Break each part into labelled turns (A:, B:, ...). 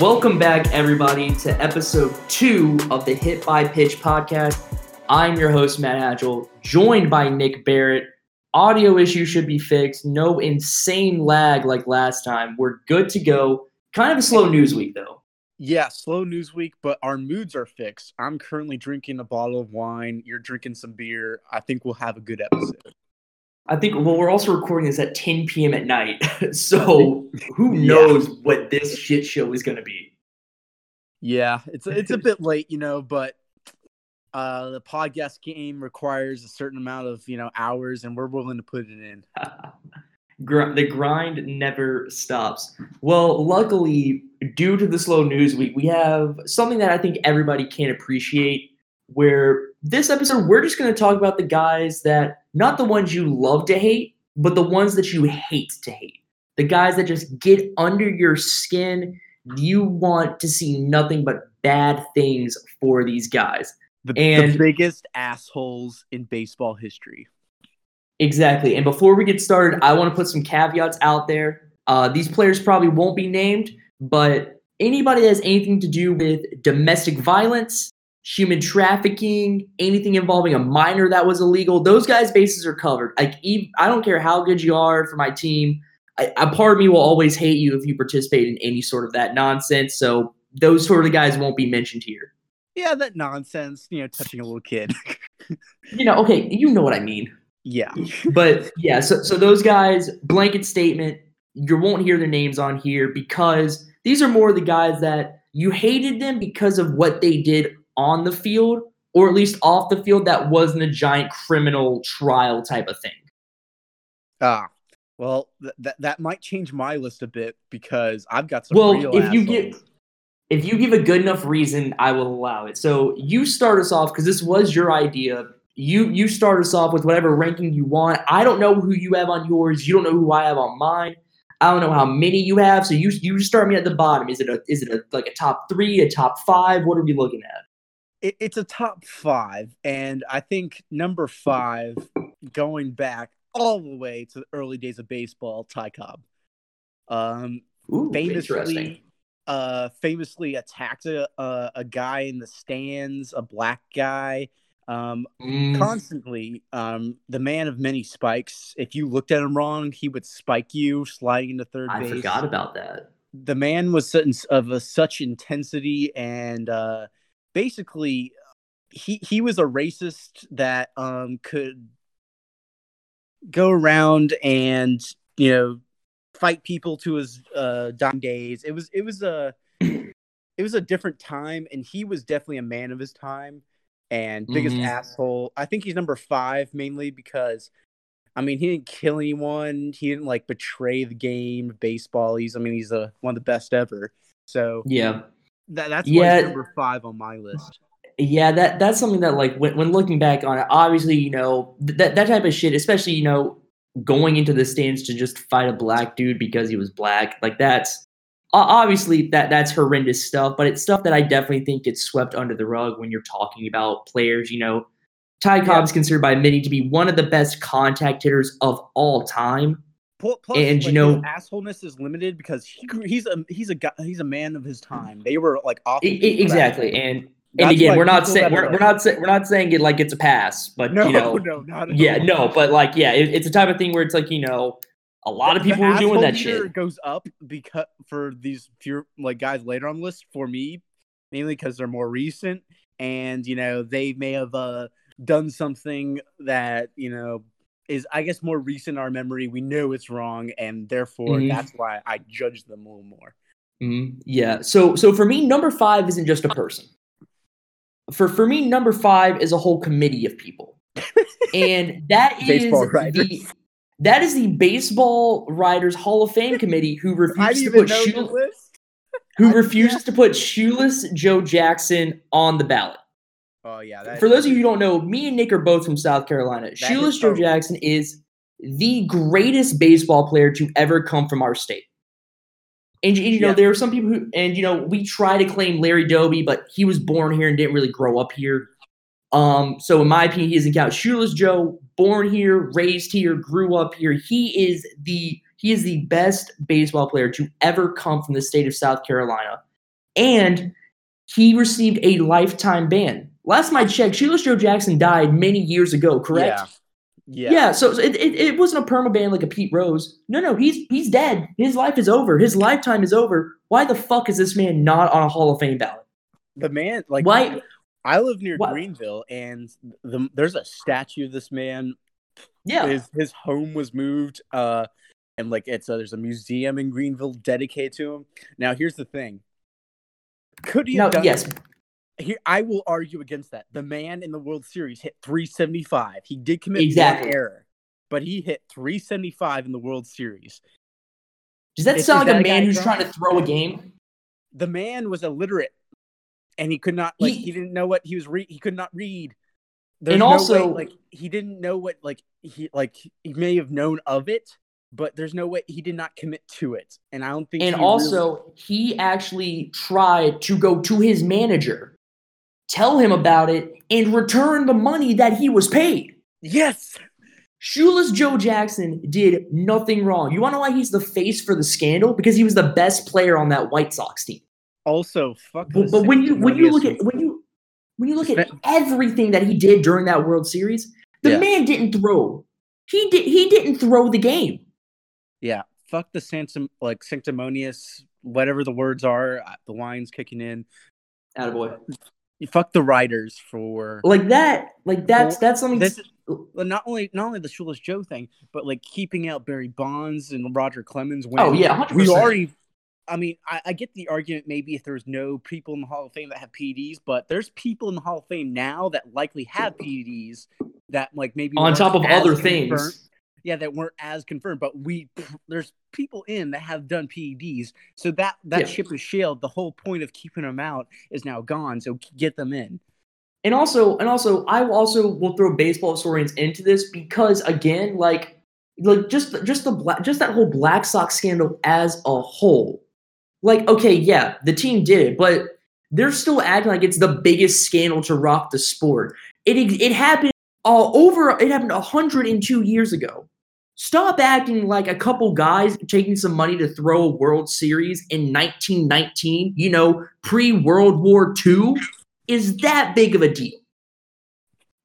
A: Welcome back, everybody, to episode two of the Hit by Pitch podcast. I'm your host, Matt Agile, joined by Nick Barrett. Audio issue should be fixed. No insane lag like last time. We're good to go. Kind of a slow news week, though.
B: Yeah, slow news week, but our moods are fixed. I'm currently drinking a bottle of wine. You're drinking some beer. I think we'll have a good episode.
A: I think, well, we're also recording this at 10 p.m. at night. so who knows yeah. what this shit show is going to be.
B: Yeah, it's it's a bit late, you know, but uh, the podcast game requires a certain amount of you know hours, and we're willing to put it in.
A: the grind never stops. Well, luckily, due to the slow news week, we have something that I think everybody can appreciate. Where this episode, we're just going to talk about the guys that not the ones you love to hate, but the ones that you hate to hate. The guys that just get under your skin. You want to see nothing but bad things for these guys.
B: The, and the biggest assholes in baseball history.
A: Exactly. And before we get started, I want to put some caveats out there. Uh, these players probably won't be named, but anybody that has anything to do with domestic violence, human trafficking, anything involving a minor that was illegal, those guys' bases are covered. Like, I don't care how good you are for my team. I, a part of me will always hate you if you participate in any sort of that nonsense. So those sort of guys won't be mentioned here.
B: Yeah, that nonsense. You know, touching a little kid.
A: you know, okay, you know what I mean.
B: Yeah.
A: but yeah, so so those guys, blanket statement. You won't hear their names on here because these are more the guys that you hated them because of what they did on the field, or at least off the field, that wasn't a giant criminal trial type of thing.
B: Ah, well, th- that that might change my list a bit because I've got some.
A: Well, if you get if you give a good enough reason, I will allow it. So you start us off because this was your idea. You you start us off with whatever ranking you want. I don't know who you have on yours. You don't know who I have on mine. I don't know how many you have. So you you start me at the bottom. Is it a is it a like a top three, a top five? What are we looking at?
B: It, it's a top five, and I think number five, going back all the way to the early days of baseball, Ty Cobb. Um,
A: Ooh, famously,
B: uh, famously attacked a, a, a guy in the stands, a black guy. Um, mm. constantly, um, the man of many spikes. If you looked at him wrong, he would spike you, sliding into third
A: I
B: base.
A: I forgot about that.
B: The man was of a, such intensity and uh, basically he he was a racist that um could go around and you know fight people to his uh dying days. It was it was a it was a different time and he was definitely a man of his time and biggest mm-hmm. asshole. I think he's number five mainly because i mean he didn't kill anyone. He didn't like betray the game of baseball. He's i mean he's a, one of the best ever. So
A: yeah
B: that, that's yeah. number five on my list
A: yeah, that that's something that like when, when looking back on it, obviously, you know, that that type of shit, especially, you know, going into the stands to just fight a black dude because he was black, like that's obviously that that's horrendous stuff, but it's stuff that I definitely think gets swept under the rug when you're talking about players, you know. Ty Cobb is considered by many to be one of the best contact hitters of all time.
B: Plus, and like, you know, assholeness is limited because he he's a he's a guy, he's a man of his time. They were like off
A: exactly, and and again, we're not saying we're, we're not saying we're not saying it like it's a pass, but
B: no,
A: you know,
B: no, not
A: yeah, all. no, but like yeah, it, it's a type of thing where it's like you know, a lot of people are doing that shit.
B: Goes up because for these few like guys later on the list for me, mainly because they're more recent and you know they may have uh, done something that you know is I guess more recent in our memory. We know it's wrong, and therefore mm-hmm. that's why I judge them a little more.
A: Mm-hmm. Yeah. So so for me, number five isn't just a person for for me, number five is a whole committee of people, and that is the that is the baseball writers Hall of Fame committee who refuses to put shoeless, who refuses to put shoeless Joe Jackson on the ballot.
B: Oh yeah.
A: For those of you who don't know, me and Nick are both from South Carolina. Shoeless Joe Jackson is the greatest baseball player to ever come from our state. And, and you know, yeah. there are some people who, and you know, we try to claim Larry Doby, but he was born here and didn't really grow up here. Um, so in my opinion, he doesn't count. Shoeless Joe, born here, raised here, grew up here. He is the he is the best baseball player to ever come from the state of South Carolina. and he received a lifetime ban. Last I checked, Shoeless Joe Jackson died many years ago, correct?
B: Yeah.
A: Yeah,
B: Yeah.
A: so it, it, it wasn't a perma ban like a Pete Rose. No, no, he's he's dead. His life is over. His lifetime is over. Why the fuck is this man not on a Hall of Fame ballot?
B: The man, like,
A: Why?
B: I live near
A: Why-
B: Greenville, and the, there's a statue of this man.
A: Yeah,
B: His his home was moved, uh, and like it's a, there's a museum in Greenville dedicated to him. Now, here's the thing: could he
A: no,
B: have done? Here, I will argue against that. The man in the World Series hit 375. He did commit
A: Exactly.
B: error, but he hit 375 in the World Series.
A: does that
B: Is-
A: sound
B: is
A: like
B: that
A: a man who's trying to throw a game?
B: The man was illiterate, and he could not like
A: He-
B: he, didn't know what he was re- he could not read. There's
A: And
B: no
A: also-
B: way, like he didn't know what like he like he may have known of it, but there's no way he did not commit to it. And I don't think
A: And
B: he really-
A: also, he actually tried to go to his manager, tell him about it, and return the money that he was paid.
B: yes,
A: Shoeless Joe Jackson did nothing wrong. You want to know why he's the face for the scandal? Because he was the best player on that White Sox team.
B: also fuck.
A: But, but when you when you look at when you when you look at everything that he did during that World Series, the
B: Yeah.
A: man didn't throw. He did he didn't throw the game.
B: yeah, fuck the sanctum like sanctimonious whatever the words are, uh, the lines kicking in.
A: Attaboy.
B: You fuck the writers for
A: Like that, like that's that's something
B: this. Well, not only not only the Shoeless Joe thing, but like keeping out Barry Bonds and Roger Clemens. When
A: Oh yeah, 100%.
B: we already. I mean, I, I get the argument maybe if there's no people in the Hall of Fame that have PEDs but there's people in the Hall of Fame now that likely have PEDs that like maybe
A: on top of other things.
B: Yeah, that weren't as confirmed. But we there's people in that have done PEDs, so that that
A: Yeah.
B: ship is sailed. The whole point of keeping them out is now gone. So get them in.
A: And also, and also, I also will throw baseball historians into this because again, like, like just just the black, just that whole Black Sox scandal as a whole. Like, okay, yeah, the team did it, but they're still acting like it's the biggest scandal to rock the sport. It it happened all over. It happened 102 years ago. Stop acting like a couple guys taking some money to throw a World Series in 1919. You know, pre World War II is that big of a deal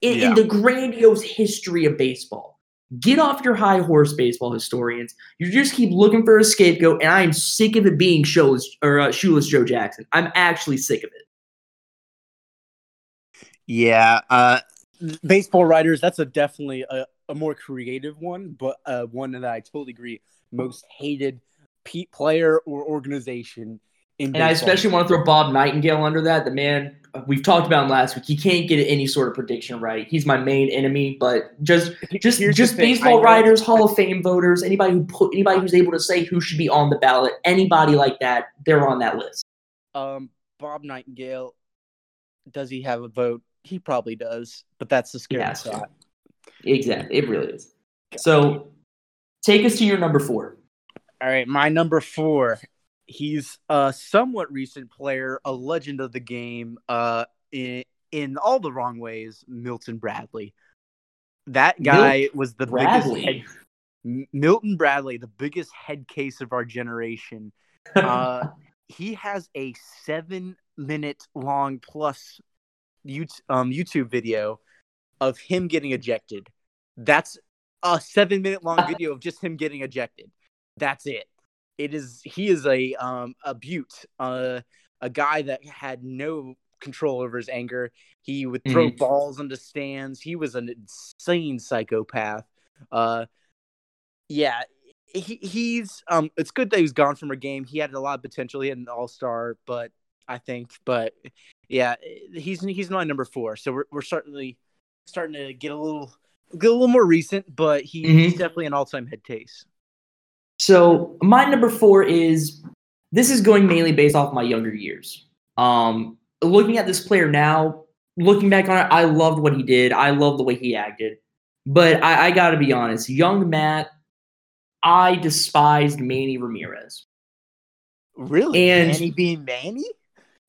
A: in, in the grandiose history of baseball. Get off your high horse, baseball historians. You just keep looking for a scapegoat, and I am sick of it being shoeless or uh, shoeless Joe Jackson. I'm actually sick of it.
B: Yeah, uh, baseball writers. That's a definitely a, a more creative one, but uh, one that I totally agree. Most hated pe- player or organization in
A: And I especially want to throw Bob Nightingale under that. The man we've talked about him last week. He can't get any sort of prediction right. He's my main enemy. But just just
B: Here's
A: just baseball writers, Hall of Fame voters, anybody who put anybody who's able to say who should be on the ballot, anybody like that, they're on that list.
B: Um, Bob Nightingale. Does he have a vote? He probably does, but that's the scary thought.
A: Exactly. It really is. So take us to your number four.
B: All right, my number four. He's a somewhat recent player, a legend of the game. Uh, in in all the wrong ways, Milton Bradley. That guy was the
A: Bradley.
B: biggest. Head, Milton Bradley, the biggest head case of our generation. Uh, he has a seven minute long plus YouTube, um, YouTube video of him getting ejected. That's a seven minute long video of just him getting ejected. That's it. It is he is a um a butte, uh, a guy that had no control over his anger. He would throw balls into stands. He was an insane psychopath. Uh, yeah, he, he's um. It's good that he's gone from a game. He had a lot of potential. He had an all star, but I think, but yeah, he's he's my number four. So we're we're certainly starting to get a little get a little more recent, but he, he's
A: Mhm.
B: definitely an all time head case.
A: So my number four is this is going mainly based off my younger years. Um, looking at this player now, looking back on it, I loved what he did. I love the way he acted. But I, I got to be honest, young Matt, I despised Manny Ramirez.
B: Really,
A: And-
B: Manny being Manny?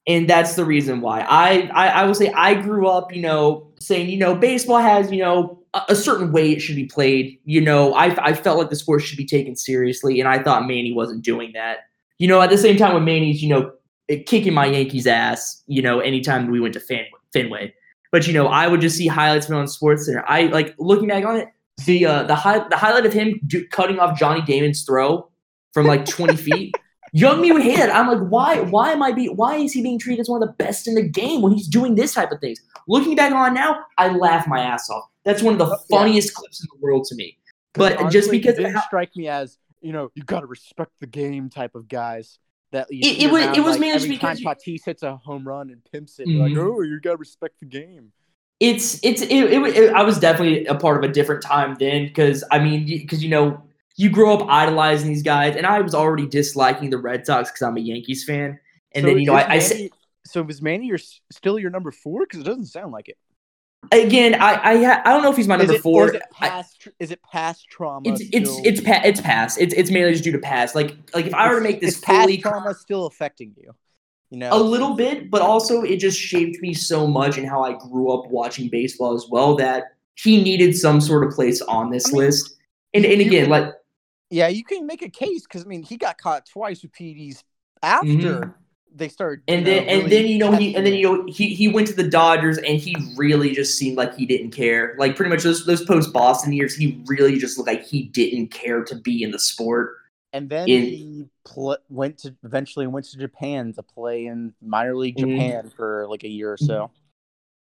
A: And that's the reason why I, I I will say I grew up, you know, saying you know baseball has you know a, a certain way it should be played. You know, I I felt like the sport should be taken seriously, and I thought Manny wasn't doing that. You know, at the same time when Manny's you know kicking my Yankees ass, you know, anytime we went to Fan- Fenway. But you know, I would just see highlights from on Sports Center. I like looking back on it. The uh, the high the highlight of him do, cutting off Johnny Damon's throw from like 20 feet. Young me would hate it. I'm like, why? Why am I be? Why is he being treated as one of the best in the game when he's doing this type of things? Looking back on now, I laugh my ass off. That's one of the funniest yeah. clips in the world to me. But
B: Honestly,
A: just because
B: it didn't strike me as you know you got to respect the game type of guys. That
A: it, it was it was
B: like,
A: mainly
B: every
A: because
B: time Tatis hits a home run and pimps it, mm-hmm. like oh you got to respect the game.
A: It's it's it, it, it, I was definitely a part of a different time then because I mean because you know you grow up idolizing these guys and I was already disliking the Red Sox because I'm a Yankees fan and
B: so
A: then you know I,
B: Manny,
A: I said
B: so was Manny your still your number four because it doesn't sound like it.
A: Again, I I, I don't know if he's my number
B: is it,
A: four.
B: Is it past? I, is it past trauma?
A: It's it's still? it's pa- it's past. It's it's mainly just due to past. Like like if I were to make this
B: is
A: fully
B: past trauma still affecting you, you know,
A: a little bit, but also it just shaped me so much and how I grew up watching baseball as well that he needed some sort of place on this I mean, list. And and again, like
B: yeah, you can make a case because I mean he got caught twice with PEDs after. Mm-hmm they started
A: and then know, and then you know he and then you know he he went to the Dodgers and he really just seemed like he didn't care. Like pretty much those those post Boston years, he really just looked like he didn't care to be in the sport.
B: And then in, he pl- went to eventually went to Japan to play in minor league mm-hmm. Japan for like a year or so.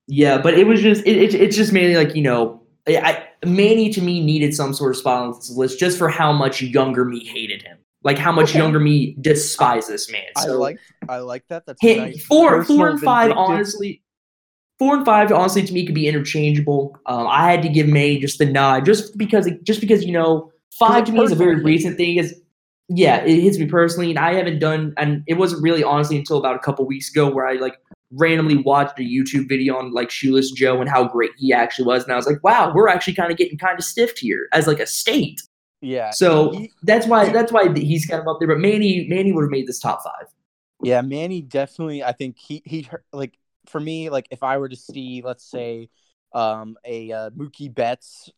A: Yeah, but it was just it, it it's just mainly like you know I Manny to me needed some sort of spot on this list just for how much younger me hated him like how much okay. younger me despise this man.
B: So I like I like that. That's hit, nice
A: four four and five honestly. Four and five honestly to me could be interchangeable. Um, I had to give May just the nod, just because just because you know five to me is a very recent thing. Is yeah, it hits me personally, and I haven't done, and it wasn't really honestly until about a couple weeks ago where I like randomly watched a YouTube video on like Shoeless Joe and how great he actually was, and I was like, wow, we're actually kind of getting kind of stiffed here as like a state.
B: Yeah.
A: So he, that's why that's why he's kind of up there. But Manny Manny would have made this top five.
B: Yeah, Manny definitely. I think he he like for me like if I were to see let's say um a uh, Mookie Betts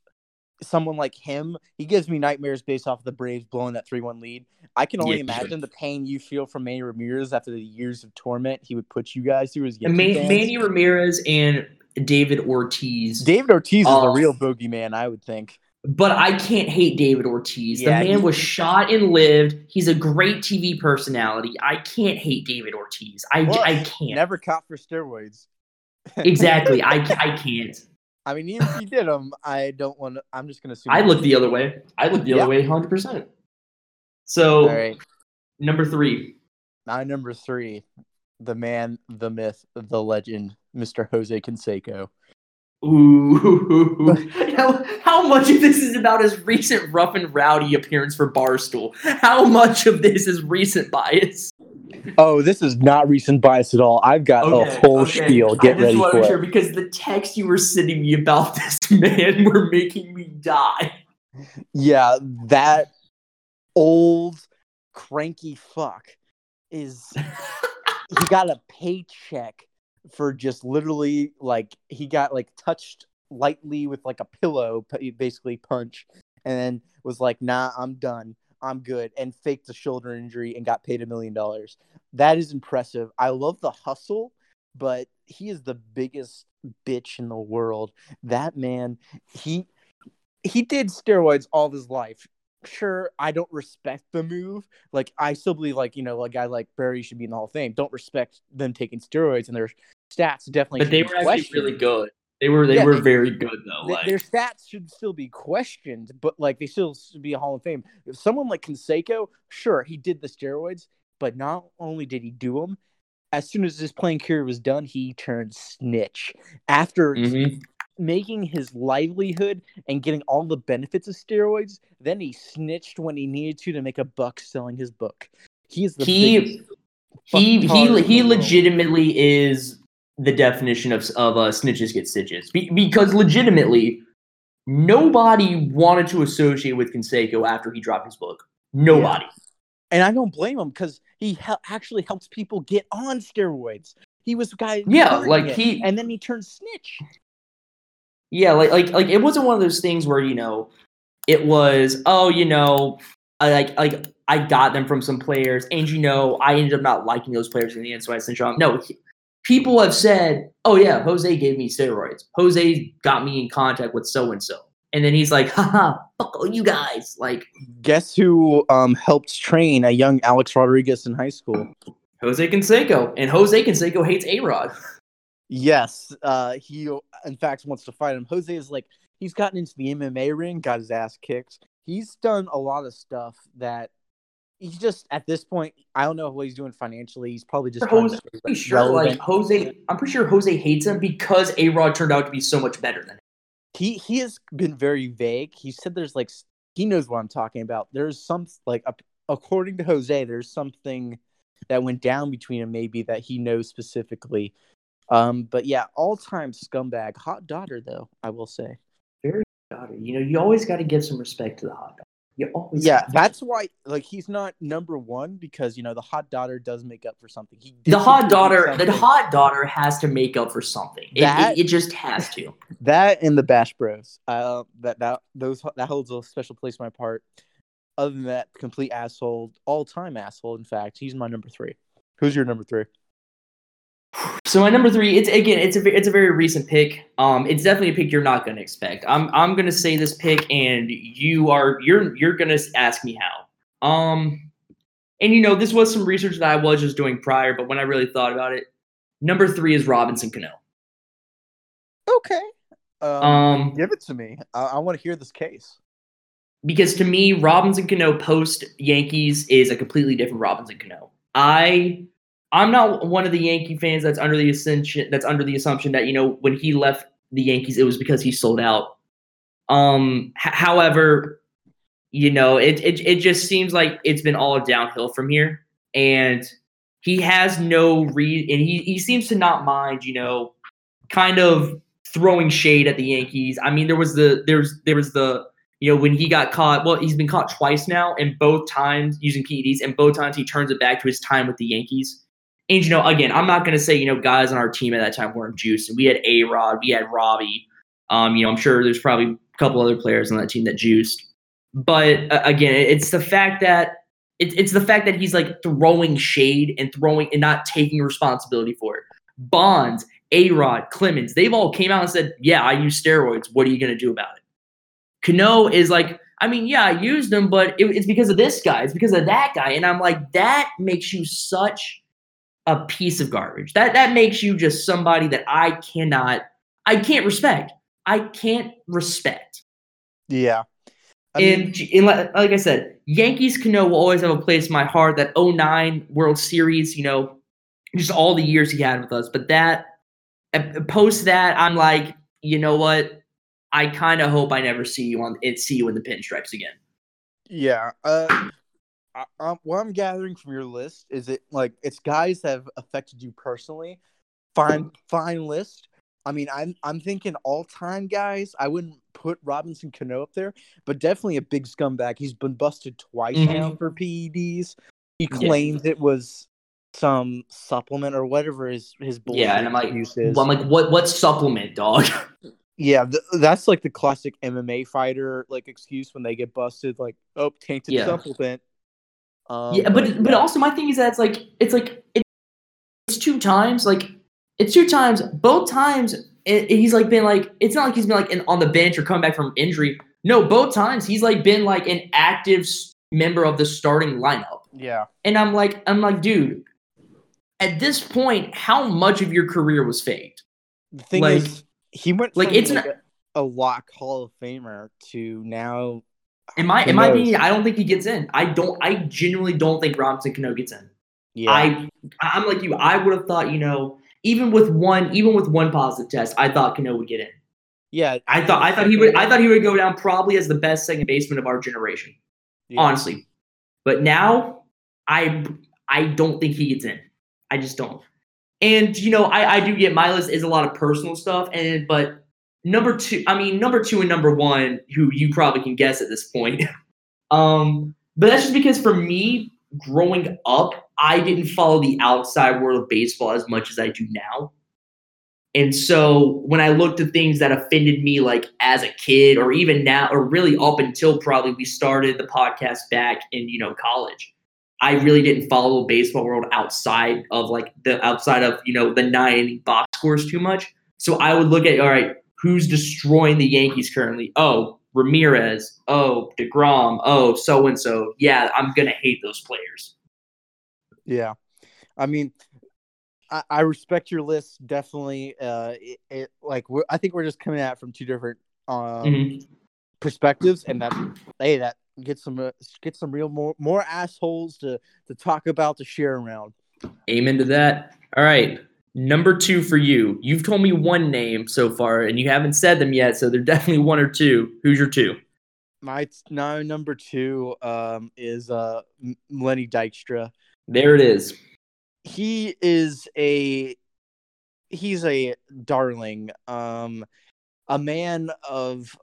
B: someone like him, he gives me nightmares based off of the Braves blowing that 3 1 lead. I can only yeah, imagine the pain you feel from Manny Ramirez after the years of torment he would put you guys through. As
A: Man- Manny Ramirez and David Ortiz.
B: David Ortiz uh, is the real bogeyman, I would think
A: but I can't hate David Ortiz. Yeah, the man was shot and lived. He's a great TV personality. I can't hate David Ortiz. I, well, I can't.
B: Never caught for steroids.
A: exactly. I, I can't.
B: I mean, even if he did them, I don't want to. I'm just going to assume.
A: I look the other way. I look the other way 100%. So,
B: All right.
A: number three.
B: My number three, the man, the myth, the legend, Mr. Jose Canseco.
A: Ooh, how, how much of this is about his recent rough and rowdy appearance for Barstool? How much of this is recent bias?
B: Oh, this is not recent bias at all. I've got okay, a whole okay. spiel. Get ready for it. Sure
A: because the text you were sending me about this man were making me die.
B: Yeah, that old cranky fuck is. he got a paycheck for just literally like he got like touched lightly with like a pillow, basically punch, and then was like, "Nah, I'm done. I'm good," and faked a shoulder injury and got paid a million dollars. That is impressive. I love the hustle, but he is the biggest bitch in the world. That man, he he did steroids all his life sure I don't respect the move. Like I still believe like, you know, a guy like Barry should be in the Hall of Fame. Don't respect them taking steroids and their stats definitely
A: But they were actually really good. They were they yeah, were they, very good though.
B: Like. Their stats should still be questioned, but like they still should be a Hall of Fame. If someone like Canseco, sure, he did the steroids, but not only did he do them, as soon as his playing career was done, he turned snitch. After mm-hmm making his livelihood and getting all the benefits of steroids. Then he snitched when he needed to to make a buck selling his book. He is the
A: he he he he legitimately is the definition of of uh, snitches get stitches Be- because legitimately nobody wanted to associate with Canseco after he dropped his book. Nobody. Yeah.
B: And I don't blame him because he actually helps people get on steroids. He was guy.
A: Yeah, like it, he
B: and then he turned snitch.
A: Yeah, like like like it wasn't one of those things where you know it was oh you know I like like I got them from some players, and you know, I ended up not liking those players in the end, so I sent Sean. No, he, people have said, "Oh yeah, Jose gave me steroids. Jose got me in contact with so and so," and then he's like, "Haha, fuck all you guys!" Like,
B: Guess who um helped train a young Alex Rodriguez in high school?
A: Jose Canseco, and Jose Canseco hates A Rod.
B: Yes, uh, he in fact wants to fight him. Jose is like he's gotten into the MMA ring, got his ass kicked. He's done a lot of stuff that he's just at this point. I don't know what he's doing financially. He's probably just
A: Jose, pretty sure, like. Jose, I'm pretty sure Jose hates him because A Rod turned out to be so much better than him.
B: he he has been very vague. He said there's like he knows what I'm talking about. There's some like according to Jose, there's something that went down between him maybe that he knows specifically. Um, but yeah, all time scumbag, hot daughter though I will say.
A: Very daughter, you know, you always got to give some respect to the hot dog. You always
B: Yeah, that's why like he's not number one because you know the hot daughter does make up for something. He
A: the hot
B: contribute
A: daughter. The hot daughter has to make up for something. It, it, it just has to.
B: That and the Bash Bros. Uh, that that those that holds a special place in my part. Other than that, complete asshole, all time asshole. In fact, he's my number three. Who's your number three?
A: So my number three, it's again, it's a it's a very recent pick. Um, it's definitely a pick you're not going to expect. I'm I'm going to say this pick, and you are you're you're going to ask me how. Um, and you know this was some research that I was just doing prior, but when I really thought about it, number three is Robinson Cano.
B: Okay. Um,
A: Um,
B: give it to me. I, I want to hear this case.
A: because to me, Robinson Cano post Yankees is a completely different Robinson Cano. I I'm not one of the Yankee fans that's under the assumption that's under the assumption that you know when he left the Yankees it was because he sold out. Um, h- however, you know it, it it just seems like it's been all downhill from here, and he has no re and he he seems to not mind you know kind of throwing shade at the Yankees. I mean there was the there's there was the you know, when he got caught, well, he's been caught twice now, and both times using PEDs, and both times he turns it back to his time with the Yankees. And you know, again, I'm not going to say you know guys on our team at that time weren't juiced, and we had A Rod, we had Robbie. Um, you know, I'm sure there's probably a couple other players on that team that juiced, but uh, again, it's the fact that it's it's the fact that he's like throwing shade and throwing and not taking responsibility for it. Bonds, A Rod, Clemens, they've all came out and said, "Yeah, I use steroids. What are you going to do about it?" Cano is like, I mean, yeah, I used them, but it, it's because of this guy. It's because of that guy. And I'm like, that makes you such a piece of garbage. That that makes you just somebody that I cannot, I can't respect. I can't respect.
B: Yeah. I
A: and,
B: mean,
A: and like, like I said, Yankees Cano will always have a place in my heart. That 09 World Series, you know, just all the years he had with us. But that post that, I'm like, you know what? I kind of hope I never see you on it. See you in the pinstripes again.
B: yeah. Uh, I, um, what I'm gathering from your list is it like it's guys that have affected you personally. Fine, fine list. I mean, I'm I'm thinking all time guys. I wouldn't put Robinson Cano up there, but definitely a big scumbag. He's been busted twice
A: Mhm.
B: now for PEDs. He claims it was some supplement or whatever his his bullshit
A: yeah, and I'm like, well, I'm like, what? What supplement, dog?
B: Yeah, th- that's like the classic MMA fighter like excuse when they get busted, like oh tainted
A: Yeah.
B: supplement. Um,
A: yeah, but but also my thing is that it's like it's like it's two times. Like it's two times. Both times it, he's like been like it's not like he's been like in, on the bench or come back from injury. No, both times he's like been like an active member of the starting lineup.
B: yeah,
A: And I'm like, I'm like, dude, at this point, how much of your career was faked?
B: the thing
A: Like-
B: is, he went
A: like, it's
B: like,
A: not-
B: a, a lock Hall of Famer to now.
A: In my
B: Who
A: in my opinion, I don't think he gets in. I don't. I genuinely don't think Robinson Cano gets in.
B: Yeah,
A: I I'm like you. I would have thought, you know, even with one, even with one positive test, I thought Cano would get in.
B: yeah.
A: I thought I thought he would. I thought he would go down probably as the best second baseman of our generation.
B: Yeah.
A: honestly. But now I I don't think he gets in. I just don't. And you know, I I do get my list is a lot of personal stuff, and but number two, I mean number two and number one, who you probably can guess at this point. um, but that's just because for me, growing up, I didn't follow the outside world of baseball as much as I do now. And so when I looked at things that offended me, like as a kid, or even now, or really up until probably we started the podcast back in you know college, I really didn't follow baseball world outside of like the outside of you know the nine box scores too much. So I would look at all right, who's destroying the Yankees currently? Oh, Ramirez. Oh, Degrom. Oh, so and so. Yeah, I'm gonna hate those players.
B: Yeah, I mean, I, I respect your list definitely. Uh, it, it like we're, I think we're just coming at it from two different um
A: Mhm.
B: perspectives, and that hey, that get some uh, get some real more more assholes to to talk about to share around.
A: Amen to that. All right. Number two for you. You've told me one name so far, and you haven't said them yet, so they're definitely one or two. Who's your two?
B: My now number two um is uh Lenny Dykstra.
A: There it is.
B: he is a he's a darling um a man of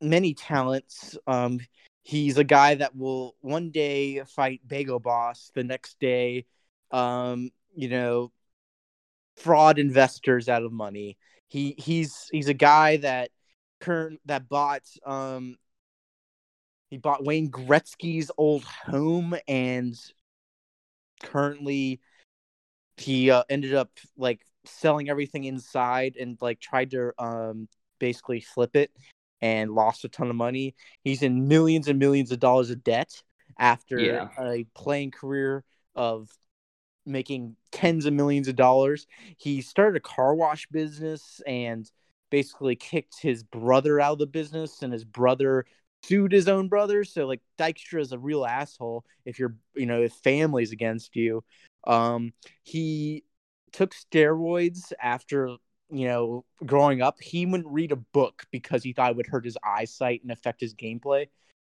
B: many talents um he's a guy that will one day fight bagel boss the next day um you know fraud investors out of money he he's he's a guy that current that bought um he bought Wayne Gretzky's old home and currently he uh, ended up like selling everything inside and like tried to um basically flip it and lost a ton of money. He's in millions and millions of dollars of debt after
A: Yeah.
B: a playing career of making tens of millions of dollars. He started a car wash business and basically kicked his brother out of the business and his brother sued his own brother. So like Dykstra is a real asshole if you're you know if family's against you. Um he took steroids after you know growing up. He wouldn't read a book because he thought it would hurt his eyesight and affect his gameplay.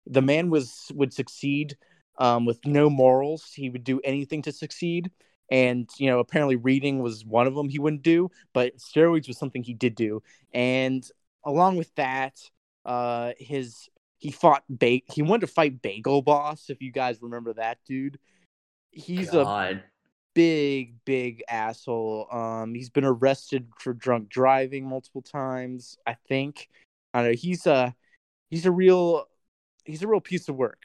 B: The man was would succeed um, with no morals. He would do anything to succeed. And you know, apparently reading was one of them he wouldn't do, but steroids was something he did do. And along with that, uh, his he fought ba- he wanted to fight Bagel Boss. If you guys remember that dude, he's a big, big asshole. Um, he's been arrested for drunk driving multiple times. I think. I don't know. He's a he's a real he's a real piece of work.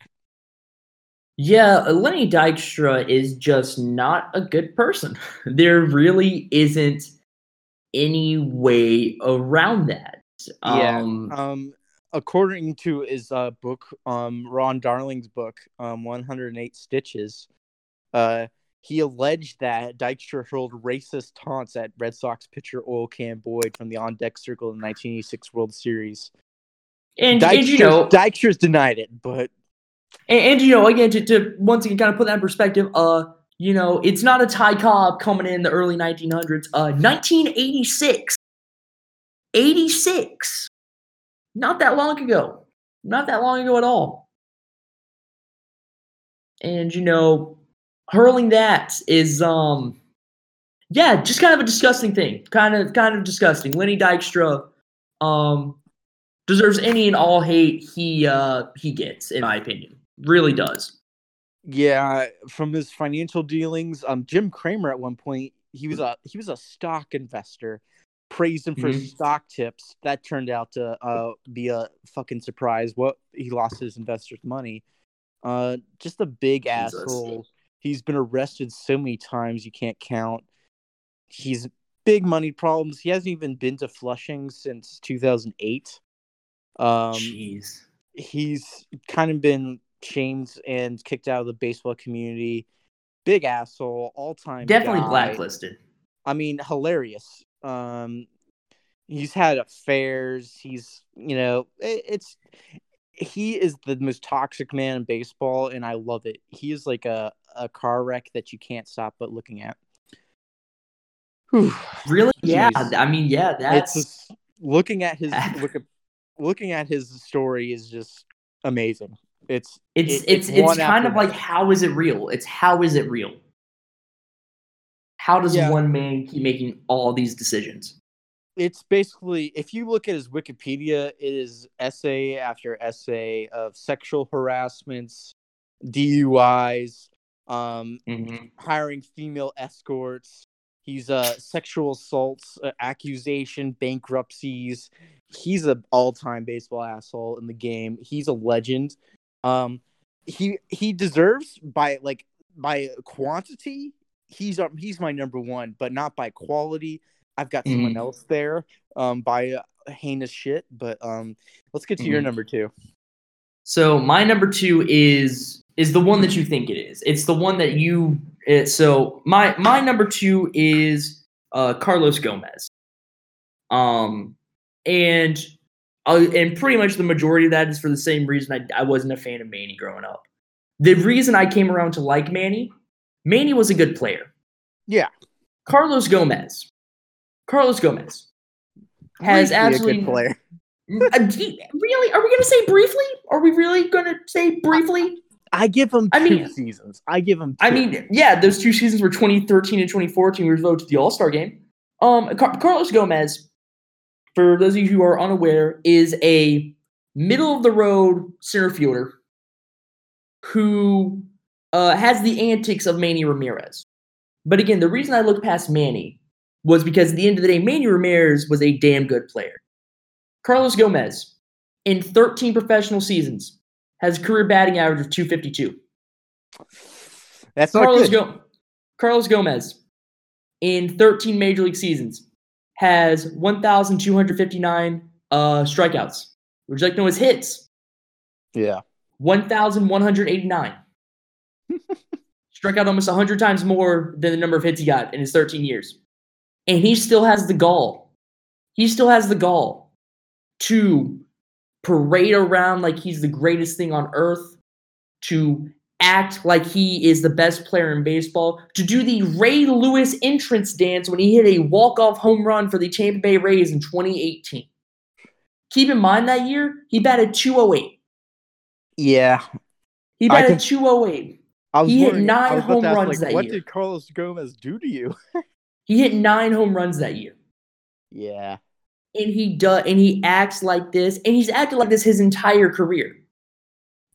A: Yeah, Lenny Dykstra is just not a good person. There really isn't any way around that.
B: Yeah,
A: Um,
B: Um, according to his uh book, um, Ron Darling's book, um, 108 Stitches, uh, he alleged that Dykstra hurled racist taunts at Red Sox pitcher Oil Can Boyd from the on deck circle in the 1986 World Series.
A: and, and you know,
B: Dykstra's denied it, but
A: And, and you know, again, to, to once again kind of put that in perspective, uh, you know, it's not a Ty Cobb coming in the early 1900s. Uh, 1986, 86, not that long ago, not that long ago at all. And you know, hurling that is um, yeah, just kind of a disgusting thing. Kind of, kind of disgusting. Lenny Dykstra, um, deserves any and all hate he uh he gets, in my opinion. Really does.
B: Yeah, from his financial dealings, um, Jim Cramer at one point he was a he was a stock investor, praised him for
A: Mhm.
B: stock tips. That turned out to uh be a fucking surprise. What he lost his investors' money. Uh, just a big
A: Jesus.
B: asshole. He's been arrested so many times you can't count. He's big money problems. He hasn't even been to Flushing since 2008. Um,
A: Jeez.
B: he's kind of been shamed and kicked out of the baseball community. Big asshole, all time.
A: Definitely
B: guy.
A: blacklisted.
B: I mean, hilarious. Um, he's had affairs. He's, you know, it, it's he is the most toxic man in baseball, and I love it. He is like a a car wreck that you can't stop but looking at. Whew.
A: Really? Yeah. I mean, yeah, that's
B: just, looking at his Wiki- looking at his story is just amazing. It's
A: it's it's
B: it's
A: it's kind of like how is it real? It's how is it real? How does
B: Yeah.
A: one man keep making all these decisions?
B: it's basically if you look at his Wikipedia, it is essay after essay of sexual harassments, DUIs, um, hiring female escorts, He's uh sexual assaults, uh, accusation, bankruptcies. He's an all-time baseball asshole in the game. He's a legend. Um, he he deserves by like by quantity. He's uh, he's my number one, but not by quality. I've got someone
A: Mhm.
B: else there. Um, by uh, heinous shit. But um, let's get to your
A: Mhm.
B: number two.
A: So my number two is is the one that you think it is. It's the one that you. It, so my my number two is uh, Carlos Gomez. Um, and and pretty much the majority of that is for the same reason I I wasn't a fan of Manny growing up. The reason I came around to like Manny, Manny was a good player.
B: Yeah.
A: Carlos Gomez. Carlos Gomez has
B: Briefly a
A: absolutely
B: good player.
A: Uh, really? Are we going to say briefly? Are we really going to say briefly?
B: I give him two
A: I mean-
B: seasons. I give him. Two.
A: I mean, yeah, those two seasons were 2013 and 2014. We were voted to the All Star game. Um, Car- Carlos Gomez, for those of you who are unaware, is a middle of the road center fielder who uh, has the antics of Manny Ramirez. But again, the reason I looked past Manny was because at the end of the day, Manny Ramirez was a damn good player. Carlos Gomez, in 13 professional seasons, has a career batting average of 252.
B: that's not
A: Carlos,
B: good.
A: Go- Carlos Gomez, in 13 major league seasons, has 1,259 uh, strikeouts. Would you like to know his hits?
B: yeah.
A: 1,189. Struck out almost 100 times more than the number of hits he got in his 13 years. And he still has the gall. He still has the gall to parade around like he's the greatest thing on earth, to act like he is the best player in baseball, to do the Ray Lewis entrance dance when he hit a walk-off home run for the Tampa Bay Rays in 2018. Keep in mind that year, he batted 208.
B: Yeah.
A: He batted
B: can-
A: 208. He hit nine home
B: ask,
A: runs
B: like,
A: that
B: What
A: year.
B: What did Carlos Gomez do to you?
A: He hit nine home runs that year.
B: yeah.
A: And he does and he acts like this, and he's acted like this his entire career.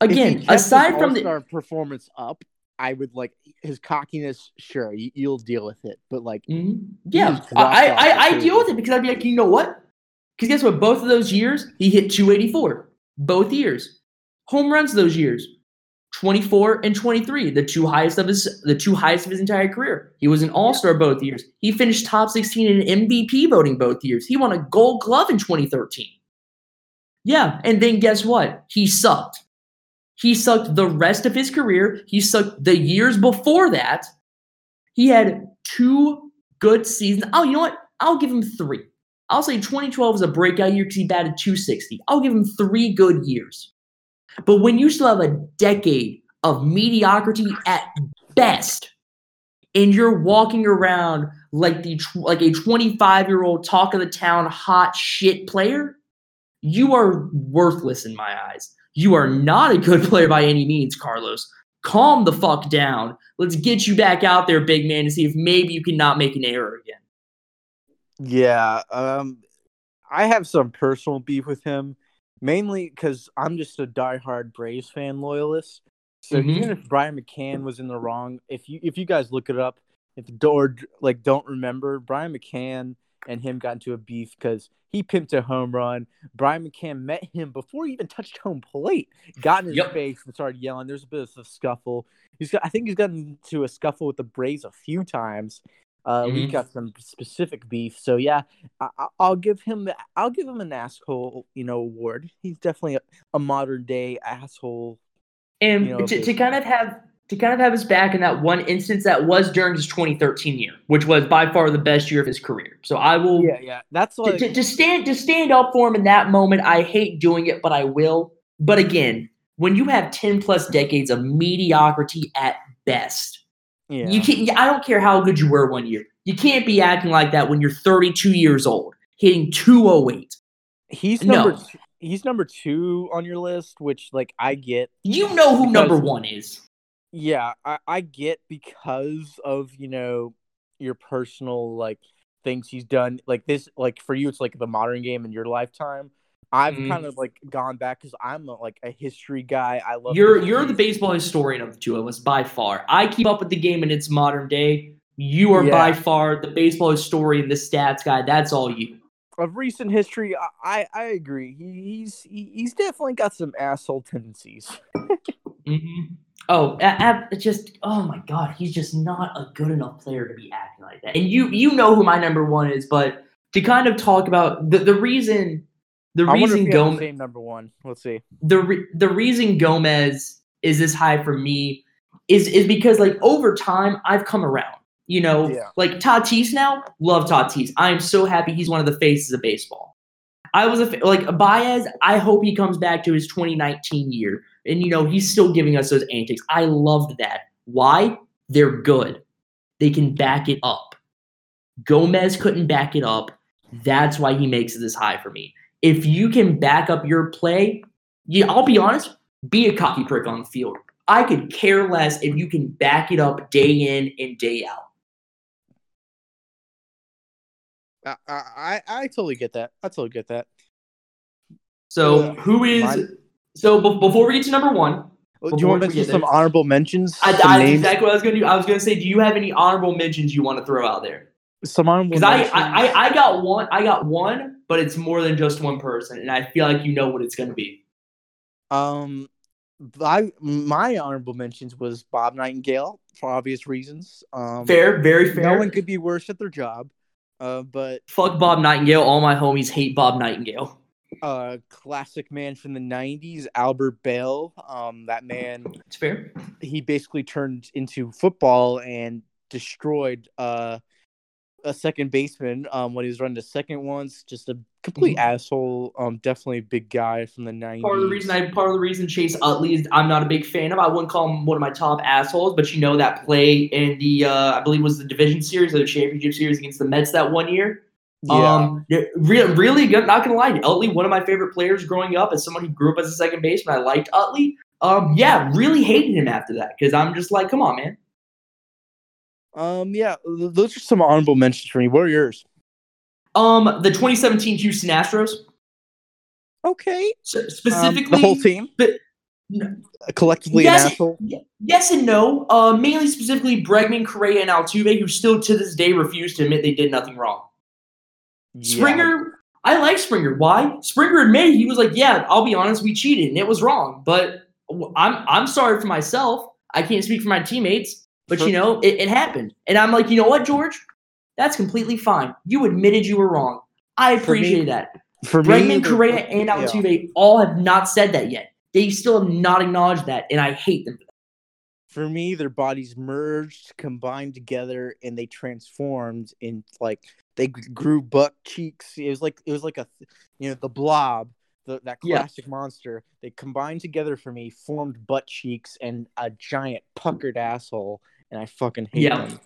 A: Again, aside from the
B: performance up, I would like his cockiness. Sure, you, you'll deal with it, but like,
A: Mhm. yeah, I, I, I deal with it because I'd be like, you know what? Because guess what? Both of those years, he hit 284. Both years. Home runs those years. 24 and 23, the two highest of his the two highest of his entire career. He was an all-star both years. He finished top 16 in MVP voting both years. He won a gold glove in 2013. Yeah, and then guess what? He sucked. He sucked the rest of his career. He sucked the years before that. He had two good seasons. Oh, you know what? I'll give him three. I'll say 2012 was a breakout year because he batted 260. I'll give him three good years. But when you still have a decade of mediocrity at best, and you're walking around like the like a 25 year old talk of the town hot shit player, you are worthless in my eyes. You are not a good player by any means, Carlos. Calm the fuck down. Let's get you back out there, big man, to see if maybe you can not make an error again.
B: yeah. Um, I have some personal beef with him, mainly because I'm just a diehard Braves fan loyalist. So
A: Mhm.
B: even if Brian McCann was in the wrong, if you if you guys look it up, if or like don't remember, Brian McCann and him got into a beef because he pimped a home run. Brian McCann met him before he even touched home plate, got in his
A: Yep.
B: face and started yelling. There's a bit of a scuffle. He's got, I think he's gotten into a scuffle with the Braves a few times. Uh, We've
A: Mhm.
B: got some specific beef, so yeah, I, I- I'll give him the, I'll give him an asshole, you know, award. He's definitely a, a modern day asshole.
A: And
B: You know,
A: to, to kind of have to kind of have his back in that one instance that was during his 2013 year, which was by far the best year of his career. So I will
B: Yeah, yeah, that's
A: to,
B: like
A: to, to stand to stand up for him in that moment. I hate doing it, but I will. But again, when you have 10 plus decades of mediocrity at best,
B: yeah.
A: you can't. I don't care how good you were one year. You can't be acting like that when you're 32 years old, hitting 208.
B: He's
A: No.
B: number two, he's number two on your list, which like I get.
A: You know who number one is.
B: Yeah, I, I get because of you know your personal like things he's done. Like this, like for you, it's like the modern game in your lifetime. I've
A: Mhm.
B: kind of like gone back because I'm a, like a history guy. I love.
A: You're
B: history.
A: you're the baseball historian of the two of us by far. I keep up with the game in its modern day. You are
B: Yeah.
A: by far the baseball historian, the stats guy. That's all you.
B: Of recent history, I I, agree. He, he's he, he's definitely got some asshole tendencies.
A: hmm Oh, a- a- just oh my god, he's just not a good enough player to be acting like that. And you you know who my number one is, but to kind of talk about the, the reason the
B: I
A: reason
B: the
A: Gomez
B: same number one. Let's see.
A: the re- the reason Gomez is this high for me is is because like over time I've come around. You know,
B: Yeah.
A: like Tatis now, love Tatis. I am so happy he's one of the faces of baseball. I was a like Baez. I hope he comes back to his 2019 year, and you know he's still giving us those antics. I loved that. Why? They're good. They can back it up. Gomez couldn't back it up. That's why he makes it this high for me. If you can back up your play, yeah, I'll be honest, be a cocky prick on the field. I could care less if you can back it up day in and day out.
B: I, I I totally get that. I totally get that.
A: So
B: Yeah.
A: who is
B: Mine-
A: so be- before we get to number one,
B: Do you want to mention some
A: there-
B: honorable mentions?
A: I, I, exactly what I was gonna do. I was gonna say, do you have any honorable mentions you want to throw out there?
B: Some honorable
A: Because I. I, I got one, I got one, but it's more than just one person, and I feel like you know what it's gonna be.
B: Um, I my honorable mentions was Bob Nightingale for obvious reasons. Um,
A: Fair, very fair.
B: No one could be worse at their job. Uh, but
A: Fuck Bob Nightingale. All my homies hate Bob Nightingale.
B: Uh, classic man from the '90s, Albert Belle. Um, that man,
A: It's fair.
B: he basically turned into football and destroyed uh a second baseman um when he was running the second once. Just a complete
A: Mhm.
B: asshole. Um, definitely a big guy from the '90s.
A: Part of the reason I part of the reason Chase Utley is I'm not a big fan of. I wouldn't call him one of my top assholes, but you know that play in the uh, I believe it was the division series or the championship series against the Mets that one year.
B: Yeah.
A: Um, they're re- really good. Not gonna lie, Utley, one of my favorite players growing up, as someone who grew up as a second baseman, I liked Utley. Um, yeah, really hated him after that because I'm just like, come on, man.
B: Um, yeah, those are some honorable mentions for me. What are yours?
A: Um, the 2017 Houston Astros,
B: Okay,
A: so
B: um,
A: specifically
B: the whole team,
A: but- no,
B: collectively
A: yes,
B: an asshole.
A: yes and no. Uh, mainly specifically Bregman, Correa, and Altuve, who still to this day refuse to admit they did nothing wrong.
B: Yeah.
A: Springer, I like Springer. Why? Springer admitted he was like, "Yeah, I'll be honest, we cheated and it was wrong." But I'm I'm sorry for myself. I can't speak for my teammates, but you know it, it happened, and I'm like, you know what, George? That's completely fine. You admitted you were wrong. I
B: For me-
A: appreciate that.
B: for me,
A: Bregman, Correa, and
B: yeah.
A: Altuve all have not said that yet. They still have not acknowledged that, and I hate them.
B: For me, their bodies merged, combined together, and they transformed in like they grew butt cheeks. It was like it was like a you know the blob, the, that
A: Yeah.
B: classic monster. They combined together for me, formed butt cheeks and a giant puckered asshole, and I fucking hate
A: Yeah.
B: them.